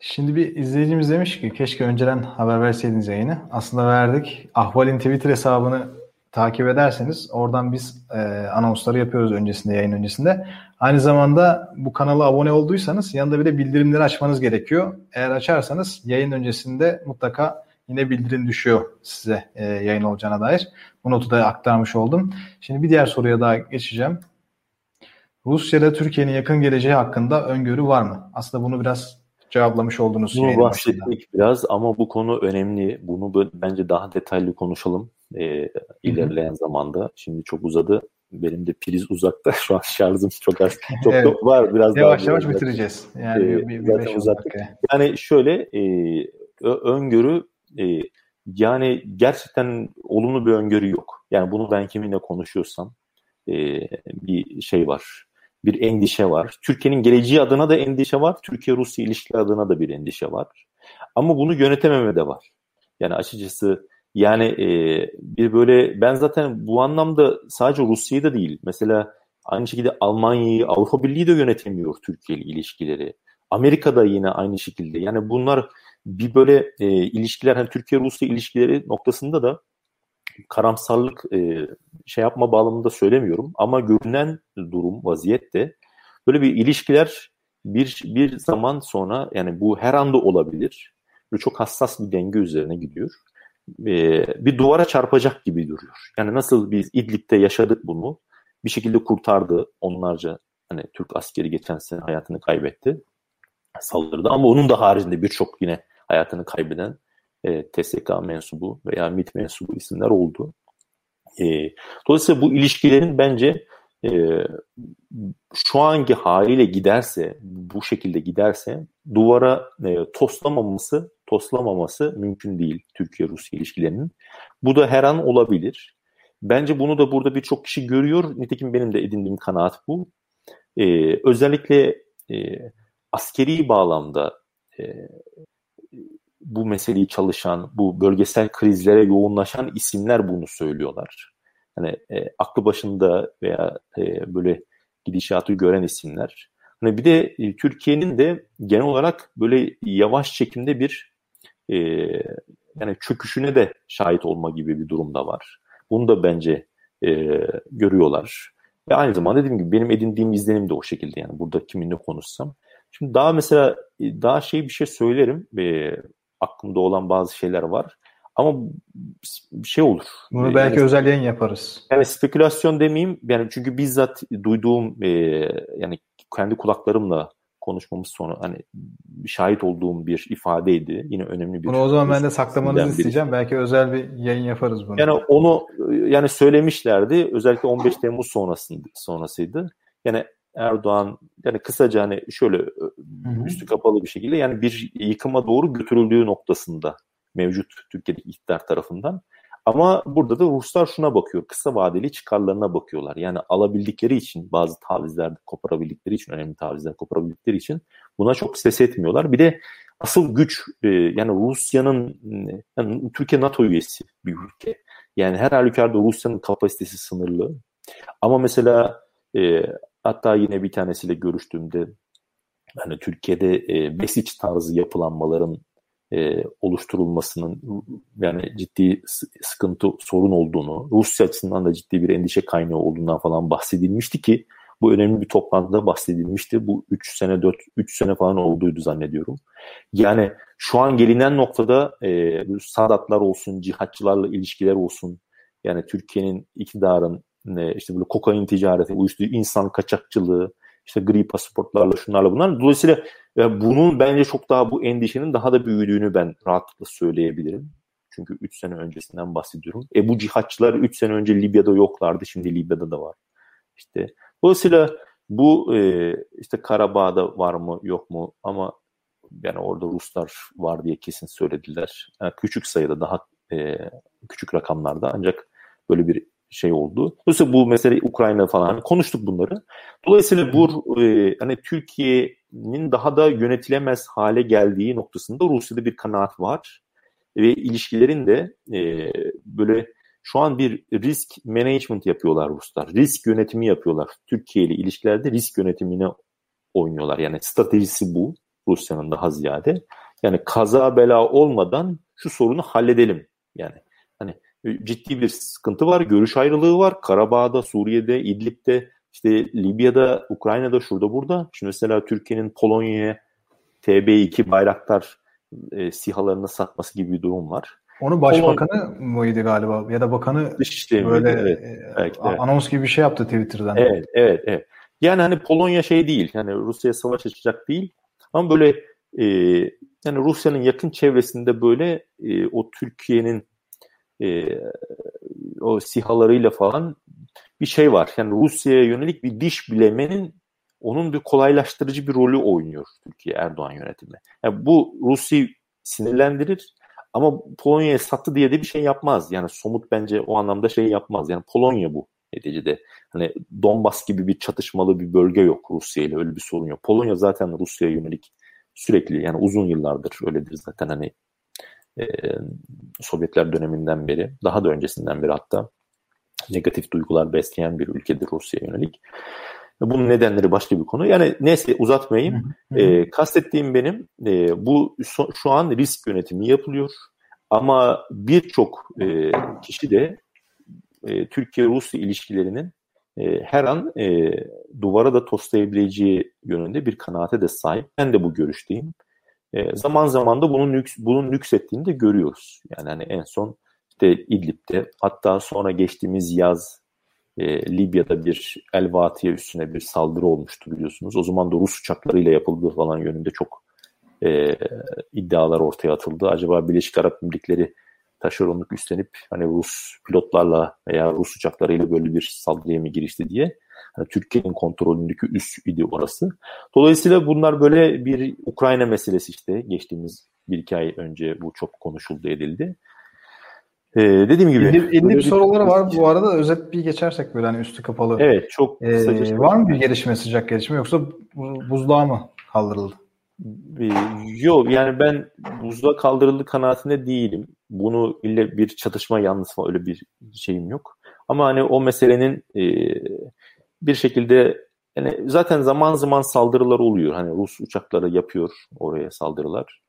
[SPEAKER 2] Şimdi bir izleyicimiz demiş ki keşke önceden haber verseydiniz yayını. Aslında verdik. Ahval'in Twitter hesabını takip ederseniz oradan biz e, anonsları yapıyoruz öncesinde yayın öncesinde. Aynı zamanda bu kanala abone olduysanız yanında bir de bildirimleri açmanız gerekiyor. Eğer açarsanız yayın öncesinde mutlaka yine bildirim düşüyor size e, yayın olacağına dair. Bu notu da aktarmış oldum. Şimdi bir diğer soruya daha geçeceğim. Rusya'da Türkiye'nin yakın geleceği hakkında öngörü var mı? Aslında bunu biraz cevaplamış oldunuz.
[SPEAKER 3] Bunu bahsettik başında. biraz ama bu konu önemli. Bunu bence daha detaylı konuşalım. e, ilerleyen zamanda. Şimdi çok uzadı. Benim de priz uzakta. *laughs* Şu an şarjım çok az. Çok evet. var. Biraz
[SPEAKER 2] yavaş daha yavaş bitireceğiz. Yani
[SPEAKER 3] e, bir, bir zaten uzakta. Yani şöyle e, öngörü e, yani gerçekten olumlu bir öngörü yok. Yani bunu ben kiminle konuşuyorsam e, bir şey var. Bir endişe var. Türkiye'nin geleceği adına da endişe var. Türkiye-Rusya ilişkileri adına da bir endişe var. Ama bunu yönetememe de var. Yani açıkçası yani e, bir böyle ben zaten bu anlamda sadece Rusya'yı da değil. Mesela aynı şekilde Almanya'yı, Avrupa Birliği de yönetemiyor Türkiye ile ilişkileri. Amerika'da yine aynı şekilde. Yani bunlar bir böyle e, ilişkiler hani Türkiye-Rusya ilişkileri noktasında da karamsarlık e, şey yapma bağlamında söylemiyorum ama görünen durum vaziyette böyle bir ilişkiler bir bir zaman sonra yani bu her anda olabilir. Ve çok hassas bir denge üzerine gidiyor. E, bir duvara çarpacak gibi duruyor. Yani nasıl biz İdlib'de yaşadık bunu bir şekilde kurtardı onlarca hani Türk askeri geçen sene hayatını kaybetti saldırıda ama onun da haricinde birçok yine hayatını kaybeden e, TSK mensubu veya MIT mensubu isimler oldu. E, dolayısıyla bu ilişkilerin bence e, şu anki haliyle giderse, bu şekilde giderse duvara e, toslamaması, toslamaması mümkün değil Türkiye-Rusya ilişkilerinin. Bu da her an olabilir. Bence bunu da burada birçok kişi görüyor. Nitekim benim de edindiğim kanaat bu. E, özellikle e, askeri bağlamda e, bu meseleyi çalışan, bu bölgesel krizlere yoğunlaşan isimler bunu söylüyorlar. Hani e, aklı başında veya e, böyle gidişatı gören isimler. Hani bir de e, Türkiye'nin de genel olarak böyle yavaş çekimde bir e, yani çöküşüne de şahit olma gibi bir durumda var. Bunu da bence e, görüyorlar. Ve aynı zamanda dediğim gibi benim edindiğim izlenim de o şekilde yani burada kiminle konuşsam. Şimdi daha mesela e, daha şey bir şey söylerim. E, aklımda olan bazı şeyler var. Ama bir şey olur.
[SPEAKER 2] Bunu belki yani, özel yayın yaparız.
[SPEAKER 3] Yani spekülasyon demeyeyim. Yani çünkü bizzat duyduğum e, yani kendi kulaklarımla konuşmamız sonra hani şahit olduğum bir ifadeydi. Yine önemli bir.
[SPEAKER 2] Bunu o zaman ben de saklamanızı isteyeceğim. Belki özel bir yayın yaparız bunu.
[SPEAKER 3] Yani onu yani söylemişlerdi. Özellikle 15 Temmuz sonrasında sonrasıydı. Yani Erdoğan yani kısaca hani şöyle Hı-hı. üstü kapalı bir şekilde yani bir yıkıma doğru götürüldüğü noktasında mevcut Türkiye'deki iktidar tarafından. Ama burada da Ruslar şuna bakıyor. Kısa vadeli çıkarlarına bakıyorlar. Yani alabildikleri için bazı tavizler koparabildikleri için önemli tavizler koparabildikleri için buna çok ses etmiyorlar. Bir de asıl güç e, yani Rusya'nın yani Türkiye NATO üyesi bir ülke. Yani her halükarda Rusya'nın kapasitesi sınırlı. Ama mesela e, Hatta yine bir tanesiyle görüştüğümde hani Türkiye'de e, Besic tarzı yapılanmaların e, oluşturulmasının yani ciddi sıkıntı sorun olduğunu, Rusya açısından da ciddi bir endişe kaynağı olduğundan falan bahsedilmişti ki bu önemli bir toplantıda bahsedilmişti. Bu 3 sene 4 3 sene falan olduydu zannediyorum. Yani şu an gelinen noktada e, Sadatlar olsun, cihatçılarla ilişkiler olsun, yani Türkiye'nin iktidarın ne işte böyle kokain ticareti, uyuşturucu insan kaçakçılığı, işte gri pasaportlarla şunlarla bunlar. Dolayısıyla ya bunun bence çok daha bu endişenin daha da büyüdüğünü ben rahatlıkla söyleyebilirim. Çünkü 3 sene öncesinden bahsediyorum. E bu cihatçılar 3 sene önce Libya'da yoklardı. Şimdi Libya'da da var. İşte dolayısıyla bu e, işte Karabağ'da var mı yok mu ama yani orada Ruslar var diye kesin söylediler. Yani küçük sayıda daha e, küçük rakamlarda ancak böyle bir şey oldu. Dolayısıyla bu mesele Ukrayna falan konuştuk bunları. Dolayısıyla bu e, hani Türkiye'nin daha da yönetilemez hale geldiği noktasında Rusya'da bir kanaat var ve ilişkilerin de e, böyle şu an bir risk management yapıyorlar Ruslar. Risk yönetimi yapıyorlar. Türkiye ile ilişkilerde risk yönetimine oynuyorlar. Yani stratejisi bu Rusya'nın daha ziyade. Yani kaza bela olmadan şu sorunu halledelim. Yani hani ciddi bir sıkıntı var. Görüş ayrılığı var. Karabağ'da, Suriye'de, İdlib'de, işte Libya'da, Ukrayna'da, şurada burada. Şimdi mesela Türkiye'nin Polonya'ya TB2 bayraktar e, sihalarını satması gibi bir durum var.
[SPEAKER 2] Onu başbakanı Polonya, mıydı galiba ya da bakanı işte böyle evet, e, belki de. anons gibi bir şey yaptı Twitter'dan.
[SPEAKER 3] Evet, evet, evet. Yani hani Polonya şey değil. Yani Rusya'ya savaş açacak değil. Ama böyle e, yani Rusya'nın yakın çevresinde böyle e, o Türkiye'nin e, o sihalarıyla falan bir şey var. Yani Rusya'ya yönelik bir diş bilemenin onun bir kolaylaştırıcı bir rolü oynuyor Türkiye Erdoğan yönetimi. Yani bu Rusya'yı sinirlendirir ama Polonya'ya sattı diye de bir şey yapmaz. Yani somut bence o anlamda şey yapmaz. Yani Polonya bu neticede. Hani Donbas gibi bir çatışmalı bir bölge yok Rusya ile öyle bir sorun yok. Polonya zaten Rusya'ya yönelik sürekli yani uzun yıllardır öyledir zaten hani e, Sovyetler döneminden beri daha da öncesinden beri hatta negatif duygular besleyen bir ülkedir Rusya'ya yönelik. Bunun nedenleri başka bir konu. Yani neyse uzatmayayım. E, kastettiğim benim e, bu so, şu an risk yönetimi yapılıyor. Ama birçok e, kişi de e, Türkiye-Rusya ilişkilerinin e, her an e, duvara da toslayabileceği yönünde bir kanaate de sahip. Ben de bu görüşteyim. E, zaman zaman da bunun lüks, bunun lüksettiğini de görüyoruz. Yani hani en son işte İdlib'de hatta sonra geçtiğimiz yaz e, Libya'da bir El Vatiye üstüne bir saldırı olmuştu biliyorsunuz. O zaman da Rus uçaklarıyla yapıldığı falan yönünde çok e, iddialar ortaya atıldı. Acaba Birleşik Arap Emirlikleri taşeronluk üstlenip hani Rus pilotlarla veya Rus uçaklarıyla böyle bir saldırıya mı girişti diye. Hani Türkiye'nin kontrolündeki üs idi orası. Dolayısıyla bunlar böyle bir Ukrayna meselesi işte geçtiğimiz bir iki ay önce bu çok konuşuldu edildi.
[SPEAKER 2] Ee, dediğim gibi. Elli bir soruları var bu *laughs* arada özet bir geçersek böyle hani üstü kapalı.
[SPEAKER 3] Evet çok
[SPEAKER 2] ee, Var mı bir gelişme sıcak gelişme yoksa buzluğa mı kaldırıldı?
[SPEAKER 3] Yok yani ben buzluğa kaldırıldı kanaatinde değilim. Bunu ille bir çatışma yanlısı öyle bir şeyim yok. Ama hani o meselenin e, bir şekilde yani zaten zaman zaman saldırılar oluyor. Hani Rus uçakları yapıyor oraya saldırılar.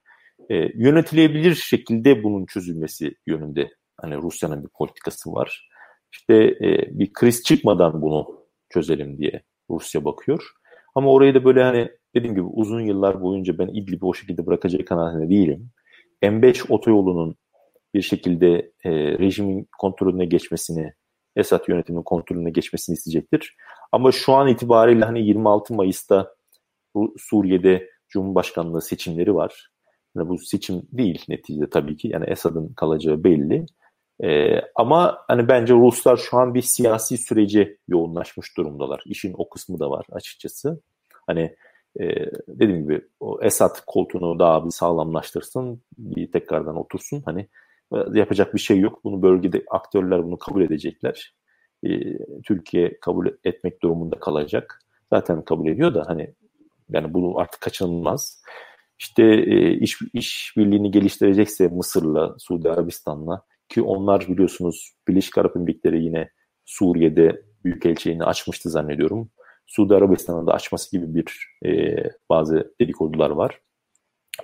[SPEAKER 3] E, yönetilebilir şekilde bunun çözülmesi yönünde hani Rusya'nın bir politikası var. İşte e, bir kriz çıkmadan bunu çözelim diye Rusya bakıyor. Ama orayı da böyle hani dediğim gibi uzun yıllar boyunca ben İdlib'i o şekilde bırakacak kanaatinde değilim. M5 otoyolunun bir şekilde e, rejimin kontrolüne geçmesini, Esad yönetiminin kontrolüne geçmesini isteyecektir. Ama şu an itibariyle hani 26 Mayıs'ta Suriye'de Cumhurbaşkanlığı seçimleri var. Yani bu seçim değil neticede tabii ki. Yani Esad'ın kalacağı belli. Ee, ama hani bence Ruslar şu an bir siyasi sürece yoğunlaşmış durumdalar. İşin o kısmı da var açıkçası. Hani e, dediğim gibi o Esad koltuğunu daha bir sağlamlaştırsın, bir tekrardan otursun. Hani e, yapacak bir şey yok. Bunu bölgede aktörler bunu kabul edecekler. E, Türkiye kabul etmek durumunda kalacak. Zaten kabul ediyor da hani yani bunu artık kaçınılmaz. İşte e, iş, iş birliğini geliştirecekse Mısır'la, Suudi Arabistan'la ki onlar biliyorsunuz Birleşik Arap Emirlikleri yine Suriye'de büyükelçiliğini açmıştı zannediyorum. Suudi Arabistan'ın da açması gibi bir e, bazı dedikodular var.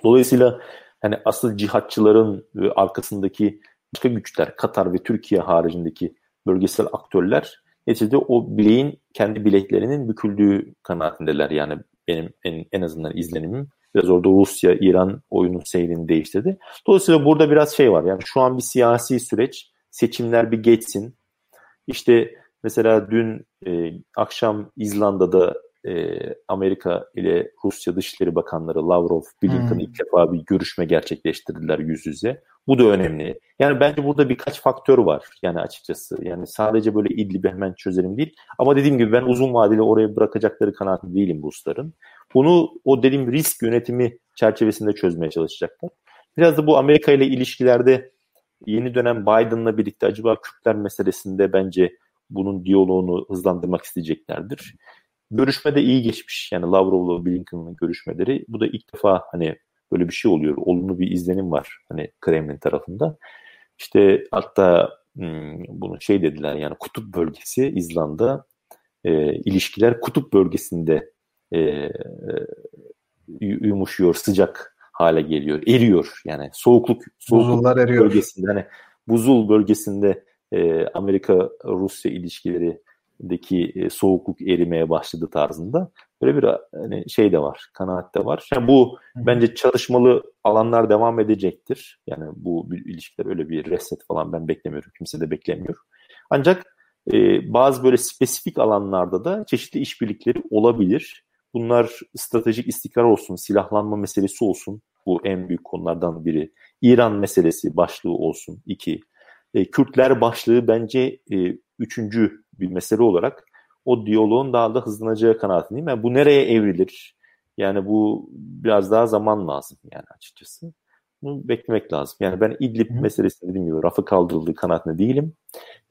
[SPEAKER 3] Dolayısıyla hani asıl cihatçıların arkasındaki başka güçler, Katar ve Türkiye haricindeki bölgesel aktörler neticede o bileğin kendi bileklerinin büküldüğü kanaatindeler. Yani benim en, en azından izlenimim biraz orada Rusya, İran oyunun seyrini değiştirdi. Dolayısıyla burada biraz şey var. Yani şu an bir siyasi süreç, seçimler bir geçsin. İşte mesela dün e, akşam İzlanda'da e, Amerika ile Rusya Dışişleri Bakanları Lavrov, Blinken hmm. ilk defa bir görüşme gerçekleştirdiler yüz yüze. Bu da önemli. Yani bence burada birkaç faktör var yani açıkçası. Yani sadece böyle İdlib'i hemen çözelim değil. Ama dediğim gibi ben uzun vadeli oraya bırakacakları kanaatinde değilim Rusların. Bunu o dediğim risk yönetimi çerçevesinde çözmeye çalışacaklar. Biraz da bu Amerika ile ilişkilerde yeni dönem Biden'la birlikte acaba Kürtler meselesinde bence bunun diyaloğunu hızlandırmak isteyeceklerdir. Görüşme de iyi geçmiş. Yani Lavrov'la Blinken'ın görüşmeleri. Bu da ilk defa hani böyle bir şey oluyor. Olumlu bir izlenim var hani Kremlin tarafında. İşte hatta hmm, bunu şey dediler yani kutup bölgesi İzlanda e, ilişkiler kutup bölgesinde e, e, yumuşuyor, sıcak hale geliyor, eriyor yani soğukluk, soğukluk Buzullar eriyor. bölgesinde hani buzul bölgesinde e, Amerika-Rusya ilişkilerindeki e, soğukluk erimeye başladı tarzında böyle bir hani şey de var, kanaat de var. Yani bu bence çalışmalı alanlar devam edecektir. Yani bu ilişkiler öyle bir reset falan ben beklemiyorum. Kimse de beklemiyor. Ancak e, bazı böyle spesifik alanlarda da çeşitli işbirlikleri olabilir. Bunlar stratejik istikrar olsun, silahlanma meselesi olsun. Bu en büyük konulardan biri. İran meselesi başlığı olsun. iki. e, Kürtler başlığı bence e, üçüncü bir mesele olarak o diyaloğun daha da hızlanacağı kanaatindeyim. Yani bu nereye evrilir? Yani bu biraz daha zaman lazım yani açıkçası. Bunu beklemek lazım. Yani ben İdlib meselesi dediğim gibi rafı kaldırıldığı kanaatinde değilim.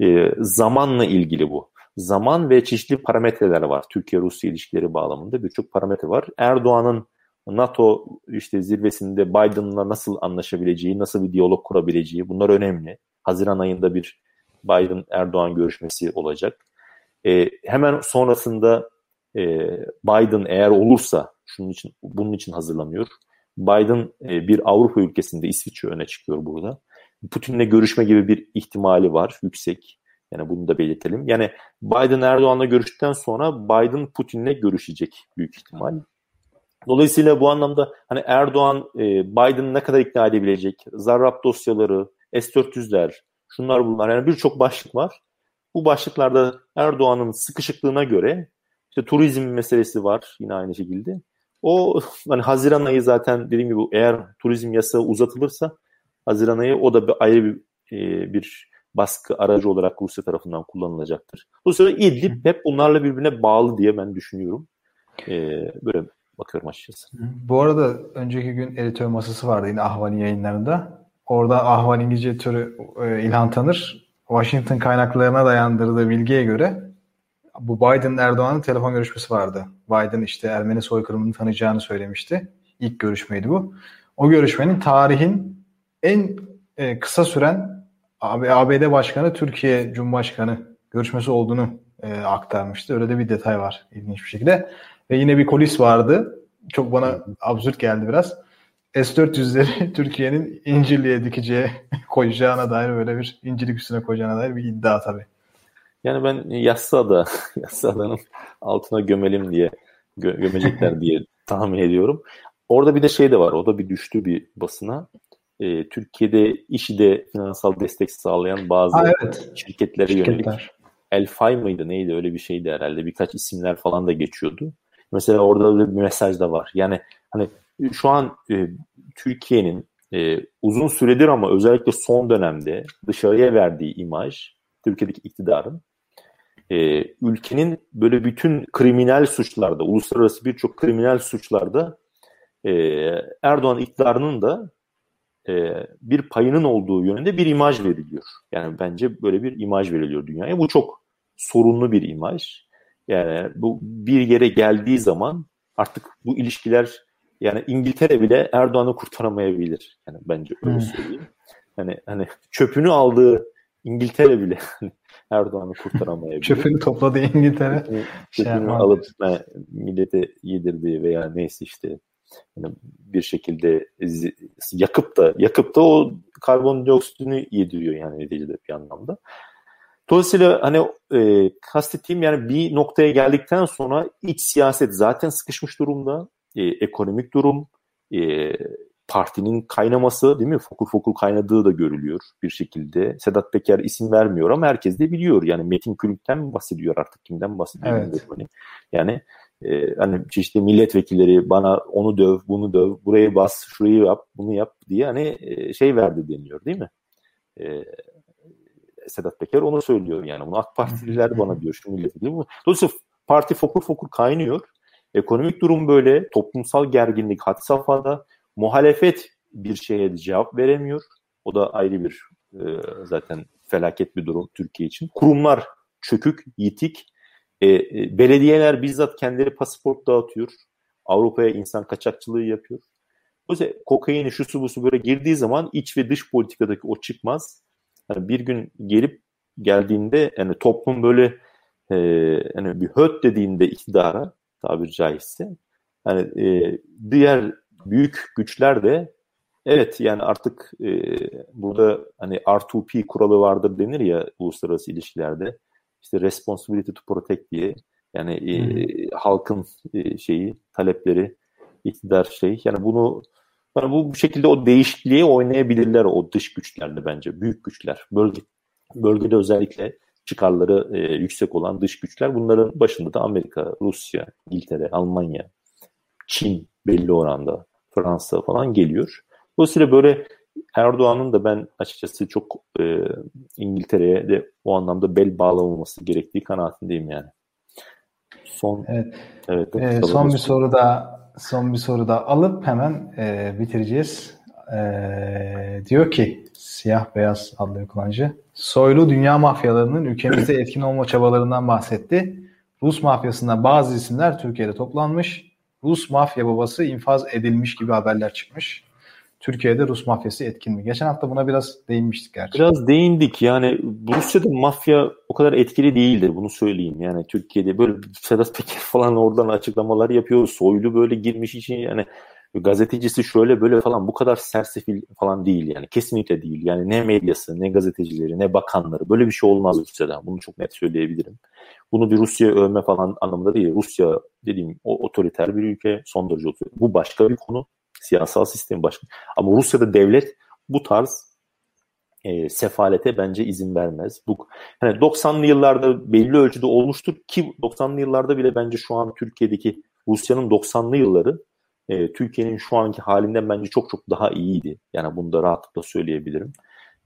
[SPEAKER 3] E, zamanla ilgili bu. Zaman ve çeşitli parametreler var. Türkiye-Rusya ilişkileri bağlamında birçok parametre var. Erdoğan'ın NATO işte zirvesinde Biden'la nasıl anlaşabileceği, nasıl bir diyalog kurabileceği bunlar önemli. Haziran ayında bir Biden-Erdoğan görüşmesi olacak. E, hemen sonrasında e, Biden eğer olursa şunun için bunun için hazırlanıyor. Biden e, bir Avrupa ülkesinde İsviçre öne çıkıyor burada. Putin'le görüşme gibi bir ihtimali var yüksek. Yani bunu da belirtelim. Yani Biden Erdoğan'la görüştükten sonra Biden Putin'le görüşecek büyük ihtimal. Dolayısıyla bu anlamda hani Erdoğan e, Biden'ı ne kadar ikna edebilecek? Zarrab dosyaları, S-400'ler, şunlar bunlar yani birçok başlık var. Bu başlıklarda Erdoğan'ın sıkışıklığına göre işte turizm meselesi var yine aynı şekilde. O *laughs* hani Haziran ayı zaten dediğim gibi eğer turizm yasağı uzatılırsa Haziran ayı o da bir ayrı bir, e, bir baskı aracı olarak Rusya tarafından kullanılacaktır. Bu sırada İdlib hep bunlarla birbirine bağlı diye ben düşünüyorum. E, böyle bakıyorum açıkçası.
[SPEAKER 2] Bu arada önceki gün editör masası vardı yine Ahval'in yayınlarında. Orada Ahval İngilizce editörü e, İlhan Tanır Washington kaynaklarına dayandırdığı bilgiye göre bu Biden Erdoğan'ın telefon görüşmesi vardı. Biden işte Ermeni soykırımını tanıyacağını söylemişti. İlk görüşmeydi bu. O görüşmenin tarihin en e, kısa süren ABD Başkanı Türkiye Cumhurbaşkanı görüşmesi olduğunu e, aktarmıştı. Öyle de bir detay var ilginç bir şekilde. Ve yine bir kulis vardı. Çok bana absürt geldi biraz. S-400'leri *laughs* Türkiye'nin İncirli'ye dikeceği *laughs* koyacağına dair böyle bir İncirlik üstüne koyacağına dair bir iddia tabii.
[SPEAKER 3] Yani ben Yassıada, *laughs* Yassıada'nın altına gömelim diye gö- gömecekler diye tahmin ediyorum. Orada bir de şey de var. O da bir düştü bir basına. Ee, Türkiye'de işi de finansal destek sağlayan bazı ha, evet. şirketlere Şirketler. yönelik Elfay mıydı neydi öyle bir şeydi herhalde. Birkaç isimler falan da geçiyordu. Mesela orada bir mesaj da var. Yani hani şu an e, Türkiye'nin e, uzun süredir ama özellikle son dönemde dışarıya verdiği imaj Türkiye'deki iktidarın e, ülkenin böyle bütün kriminal suçlarda, uluslararası birçok kriminal suçlarda e, Erdoğan iktidarının da e, bir payının olduğu yönünde bir imaj veriliyor. Yani bence böyle bir imaj veriliyor dünyaya. Bu çok sorunlu bir imaj. Yani bu bir yere geldiği zaman artık bu ilişkiler yani İngiltere bile Erdoğan'ı kurtaramayabilir. Yani bence öyle hmm. söyleyeyim. Hani hani çöpünü aldığı İngiltere bile hani Erdoğan'ı kurtaramayabilir.
[SPEAKER 2] çöpünü topladı İngiltere.
[SPEAKER 3] Çöpünü şey alıp yani, millete yedirdiği veya neyse işte yani bir şekilde yakıp da yakıp da o karbondioksitini yediriyor yani neticede bir anlamda. Dolayısıyla hani e, kastettiğim yani bir noktaya geldikten sonra iç siyaset zaten sıkışmış durumda. E, ekonomik durum, e, partinin kaynaması değil mi? Fokur fokur kaynadığı da görülüyor bir şekilde. Sedat Peker isim vermiyor ama herkes de biliyor. Yani Metin Külük'ten bahsediyor artık kimden bahsediyor? Evet. Hani, yani e, hani çeşitli milletvekilleri bana onu döv, bunu döv, burayı bas, şurayı yap, bunu yap diye hani e, şey verdi deniyor değil mi? E, Sedat Peker onu söylüyor yani. Bunu AK Partililer bana diyor şu milletvekili. Dolayısıyla parti fokur fokur kaynıyor. Ekonomik durum böyle, toplumsal gerginlik had safhada, muhalefet bir şeye cevap veremiyor. O da ayrı bir e, zaten felaket bir durum Türkiye için. Kurumlar çökük, yitik. E, e, belediyeler bizzat kendileri pasaport dağıtıyor. Avrupa'ya insan kaçakçılığı yapıyor. Yüzden kokaini, şusu busu böyle girdiği zaman iç ve dış politikadaki o çıkmaz. Yani bir gün gelip geldiğinde yani toplum böyle e, yani bir höt dediğinde iktidara tabiri caizse. Hani e, diğer büyük güçler de evet yani artık e, burada hani R2P kuralı vardır denir ya uluslararası ilişkilerde. İşte responsibility to protect diye yani e, hmm. halkın e, şeyi talepleri iktidar şey. Yani bunu yani bu, bu şekilde o değişikliğe oynayabilirler o dış güçlerle bence büyük güçler. Bölge bölgede özellikle çıkarları e, yüksek olan dış güçler bunların başında da Amerika, Rusya, İngiltere, Almanya, Çin belli oranda Fransa falan geliyor. Dolayısıyla böyle Erdoğan'ın da ben açıkçası çok e, İngiltere'ye de o anlamda bel bağlamaması gerektiği kanaatindeyim yani.
[SPEAKER 2] Son evet. evet ee, son bir soru da son bir soru da alıp hemen e, bitireceğiz. E, diyor ki Siyah Beyaz adlı kullanıcı Soylu dünya mafyalarının ülkemizde *clears throat* etkin olma çabalarından bahsetti. Rus mafyasında bazı isimler Türkiye'de toplanmış. Rus mafya babası infaz edilmiş gibi haberler çıkmış. Türkiye'de Rus mafyası etkin mi? Geçen hafta buna biraz değinmiştik gerçi.
[SPEAKER 3] Biraz değindik. Yani Rusya'da mafya o kadar etkili değildir. Bunu söyleyeyim. Yani Türkiye'de böyle Sedat Peker *laughs* falan oradan açıklamalar yapıyor. Soylu böyle girmiş için yani gazetecisi şöyle böyle falan bu kadar sersefil falan değil yani. Kesinlikle değil. Yani ne medyası, ne gazetecileri, ne bakanları böyle bir şey olmaz Rusya'da. Bunu çok net söyleyebilirim. Bunu bir Rusya övme falan anlamında değil. Rusya dediğim o otoriter bir ülke son derece otoriter. Bu başka bir konu. Siyasal sistem başka. Ama Rusya'da devlet bu tarz e, sefalete bence izin vermez. Bu hani 90'lı yıllarda belli ölçüde olmuştur ki 90'lı yıllarda bile bence şu an Türkiye'deki Rusya'nın 90'lı yılları e, Türkiye'nin şu anki halinden bence çok çok daha iyiydi. Yani bunu da rahatlıkla söyleyebilirim.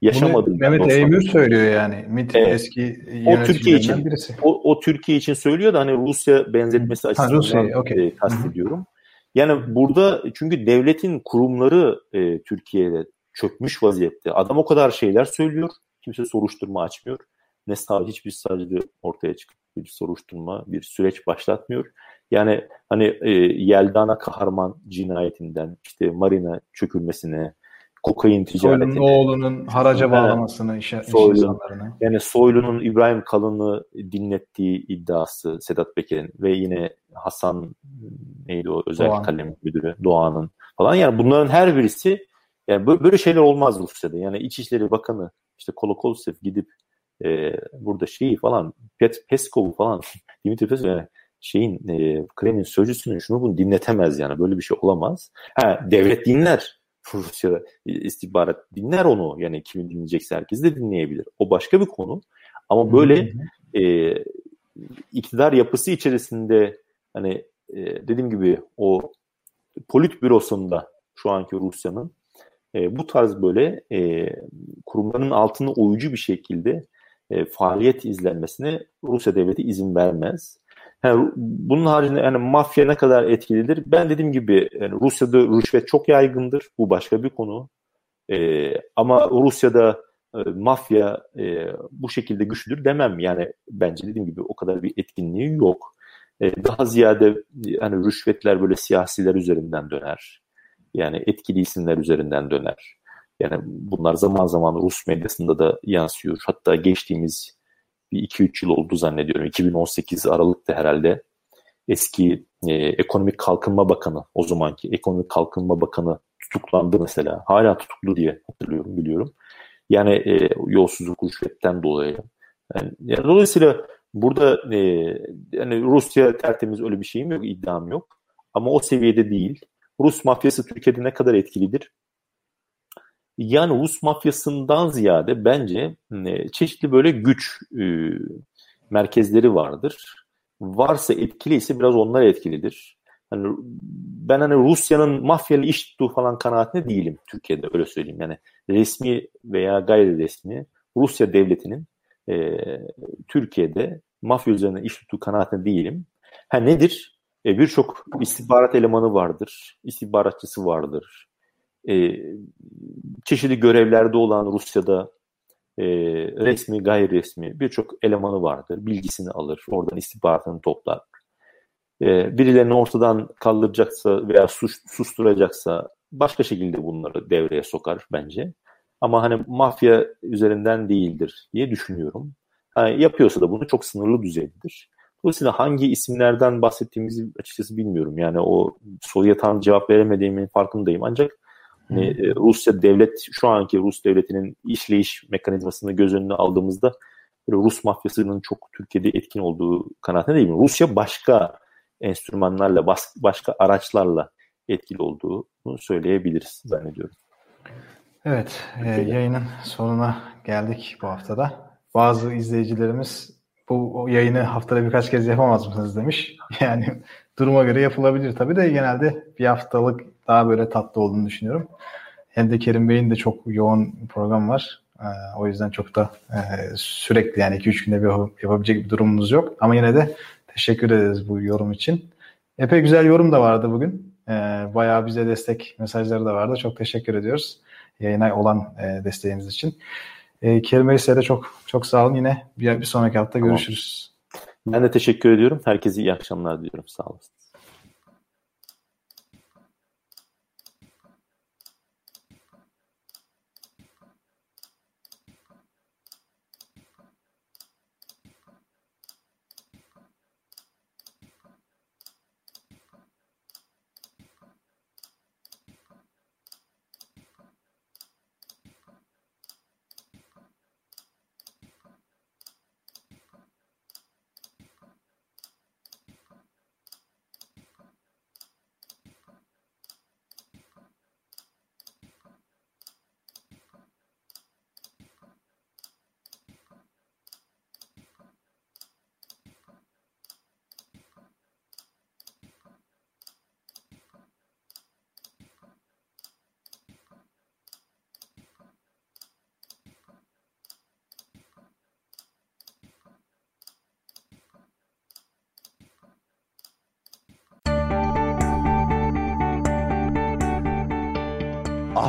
[SPEAKER 2] Yaşamadım. Mehmet Eymür söylüyor yani. MİT evet. eski
[SPEAKER 3] o Türkiye için birisi. O, o Türkiye için söylüyor da hani Rusya benzetmesi açısından Rusya, okay. e, kastediyorum. Yani burada çünkü devletin kurumları e, Türkiye'de çökmüş vaziyette. Adam o kadar şeyler söylüyor. Kimse soruşturma açmıyor. Ne hiçbir savcı ortaya çıkıp bir soruşturma, bir süreç başlatmıyor. Yani hani e, Yeldana Kahraman cinayetinden işte Marina çökülmesine, kokain ticaretine.
[SPEAKER 2] Soylu'nun oğlunun haraca bağlamasını iş, Soylu.
[SPEAKER 3] Yani Soylu'nun İbrahim Kalın'ı dinlettiği iddiası Sedat Peker'in ve yine Hasan neydi o özel Doğan. kalem müdürü Doğan'ın falan. Yani bunların her birisi yani böyle şeyler olmaz Rusya'da. Yani İçişleri Bakanı işte Kolokolsev gidip e, burada şeyi falan Pet, Peskov'u falan *laughs* Dimitri Peskov yani şeyin e, Kremlin sözcüsünün şunu bunu dinletemez yani böyle bir şey olamaz. Ha devlet dinler Rusya istihbarat dinler onu yani kimin dinleyecekse herkes de dinleyebilir. O başka bir konu ama böyle e, iktidar yapısı içerisinde hani e, dediğim gibi o polit bürosunda şu anki Rusya'nın e, bu tarz böyle e, kurumların altına uyucu bir şekilde e, faaliyet izlenmesine Rusya devleti izin vermez. Yani bunun haricinde yani mafya ne kadar etkilidir? Ben dediğim gibi yani Rusya'da rüşvet çok yaygındır. Bu başka bir konu. Ee, ama Rusya'da e, mafya e, bu şekilde güçlüdür demem. Yani bence dediğim gibi o kadar bir etkinliği yok. E, daha ziyade hani rüşvetler böyle siyasiler üzerinden döner. Yani etkili isimler üzerinden döner. Yani bunlar zaman zaman Rus medyasında da yansıyor. Hatta geçtiğimiz bir 2-3 yıl oldu zannediyorum. 2018 Aralık'ta herhalde eski e, Ekonomik Kalkınma Bakanı, o zamanki Ekonomik Kalkınma Bakanı tutuklandı mesela. Hala tutuklu diye hatırlıyorum, biliyorum. Yani e, yolsuzluk rüşvetten dolayı. Yani, yani dolayısıyla burada e, yani Rusya tertemiz öyle bir şeyim yok, iddiam yok. Ama o seviyede değil. Rus mafyası Türkiye'de ne kadar etkilidir? Yani Rus mafyasından ziyade bence e, çeşitli böyle güç e, merkezleri vardır. Varsa etkiliyse biraz onlar etkilidir. Hani ben hani Rusya'nın mafyalı iş tuttuğu falan kanaatinde değilim Türkiye'de öyle söyleyeyim. Yani resmi veya gayri resmi Rusya devletinin e, Türkiye'de mafya üzerine iş tuttuğu kanaatinde değilim. Ha nedir? E, Birçok istihbarat elemanı vardır, istihbaratçısı vardır, e, çeşitli görevlerde olan Rusya'da e, resmi, gayri resmi birçok elemanı vardır. Bilgisini alır, oradan istihbaratını toplar. E, birilerini ortadan kaldıracaksa veya sus, susturacaksa başka şekilde bunları devreye sokar bence. Ama hani mafya üzerinden değildir diye düşünüyorum. Yani yapıyorsa da bunu çok sınırlı düzeydedir. Dolayısıyla hangi isimlerden bahsettiğimizi açıkçası bilmiyorum. Yani o soruya tam cevap veremediğimin farkındayım. Ancak Hani e, Rusya devlet şu anki Rus devletinin işleyiş mekanizmasını göz önüne aldığımızda Rus mafyasının çok Türkiye'de etkin olduğu kanaatine değil mi? Rusya başka enstrümanlarla, başka araçlarla etkili olduğunu söyleyebiliriz zannediyorum.
[SPEAKER 2] Evet, e, yayının sonuna geldik bu haftada. Bazı izleyicilerimiz bu yayını haftada birkaç kez yapamaz mısınız demiş. *laughs* Yani duruma göre yapılabilir tabii de genelde bir haftalık daha böyle tatlı olduğunu düşünüyorum. hem de Kerim Bey'in de çok yoğun program var. Ee, o yüzden çok da e, sürekli yani 2-3 günde bir yapabilecek bir durumumuz yok. Ama yine de teşekkür ederiz bu yorum için. Epey güzel yorum da vardı bugün. Ee, bayağı bize destek mesajları da vardı. Çok teşekkür ediyoruz yayına olan e, desteğiniz için. E, Kerim Bey size de çok çok sağ olun. Yine bir, bir sonraki hafta tamam. görüşürüz.
[SPEAKER 3] Ben de teşekkür ediyorum. Herkese iyi akşamlar diliyorum. Sağ olasın.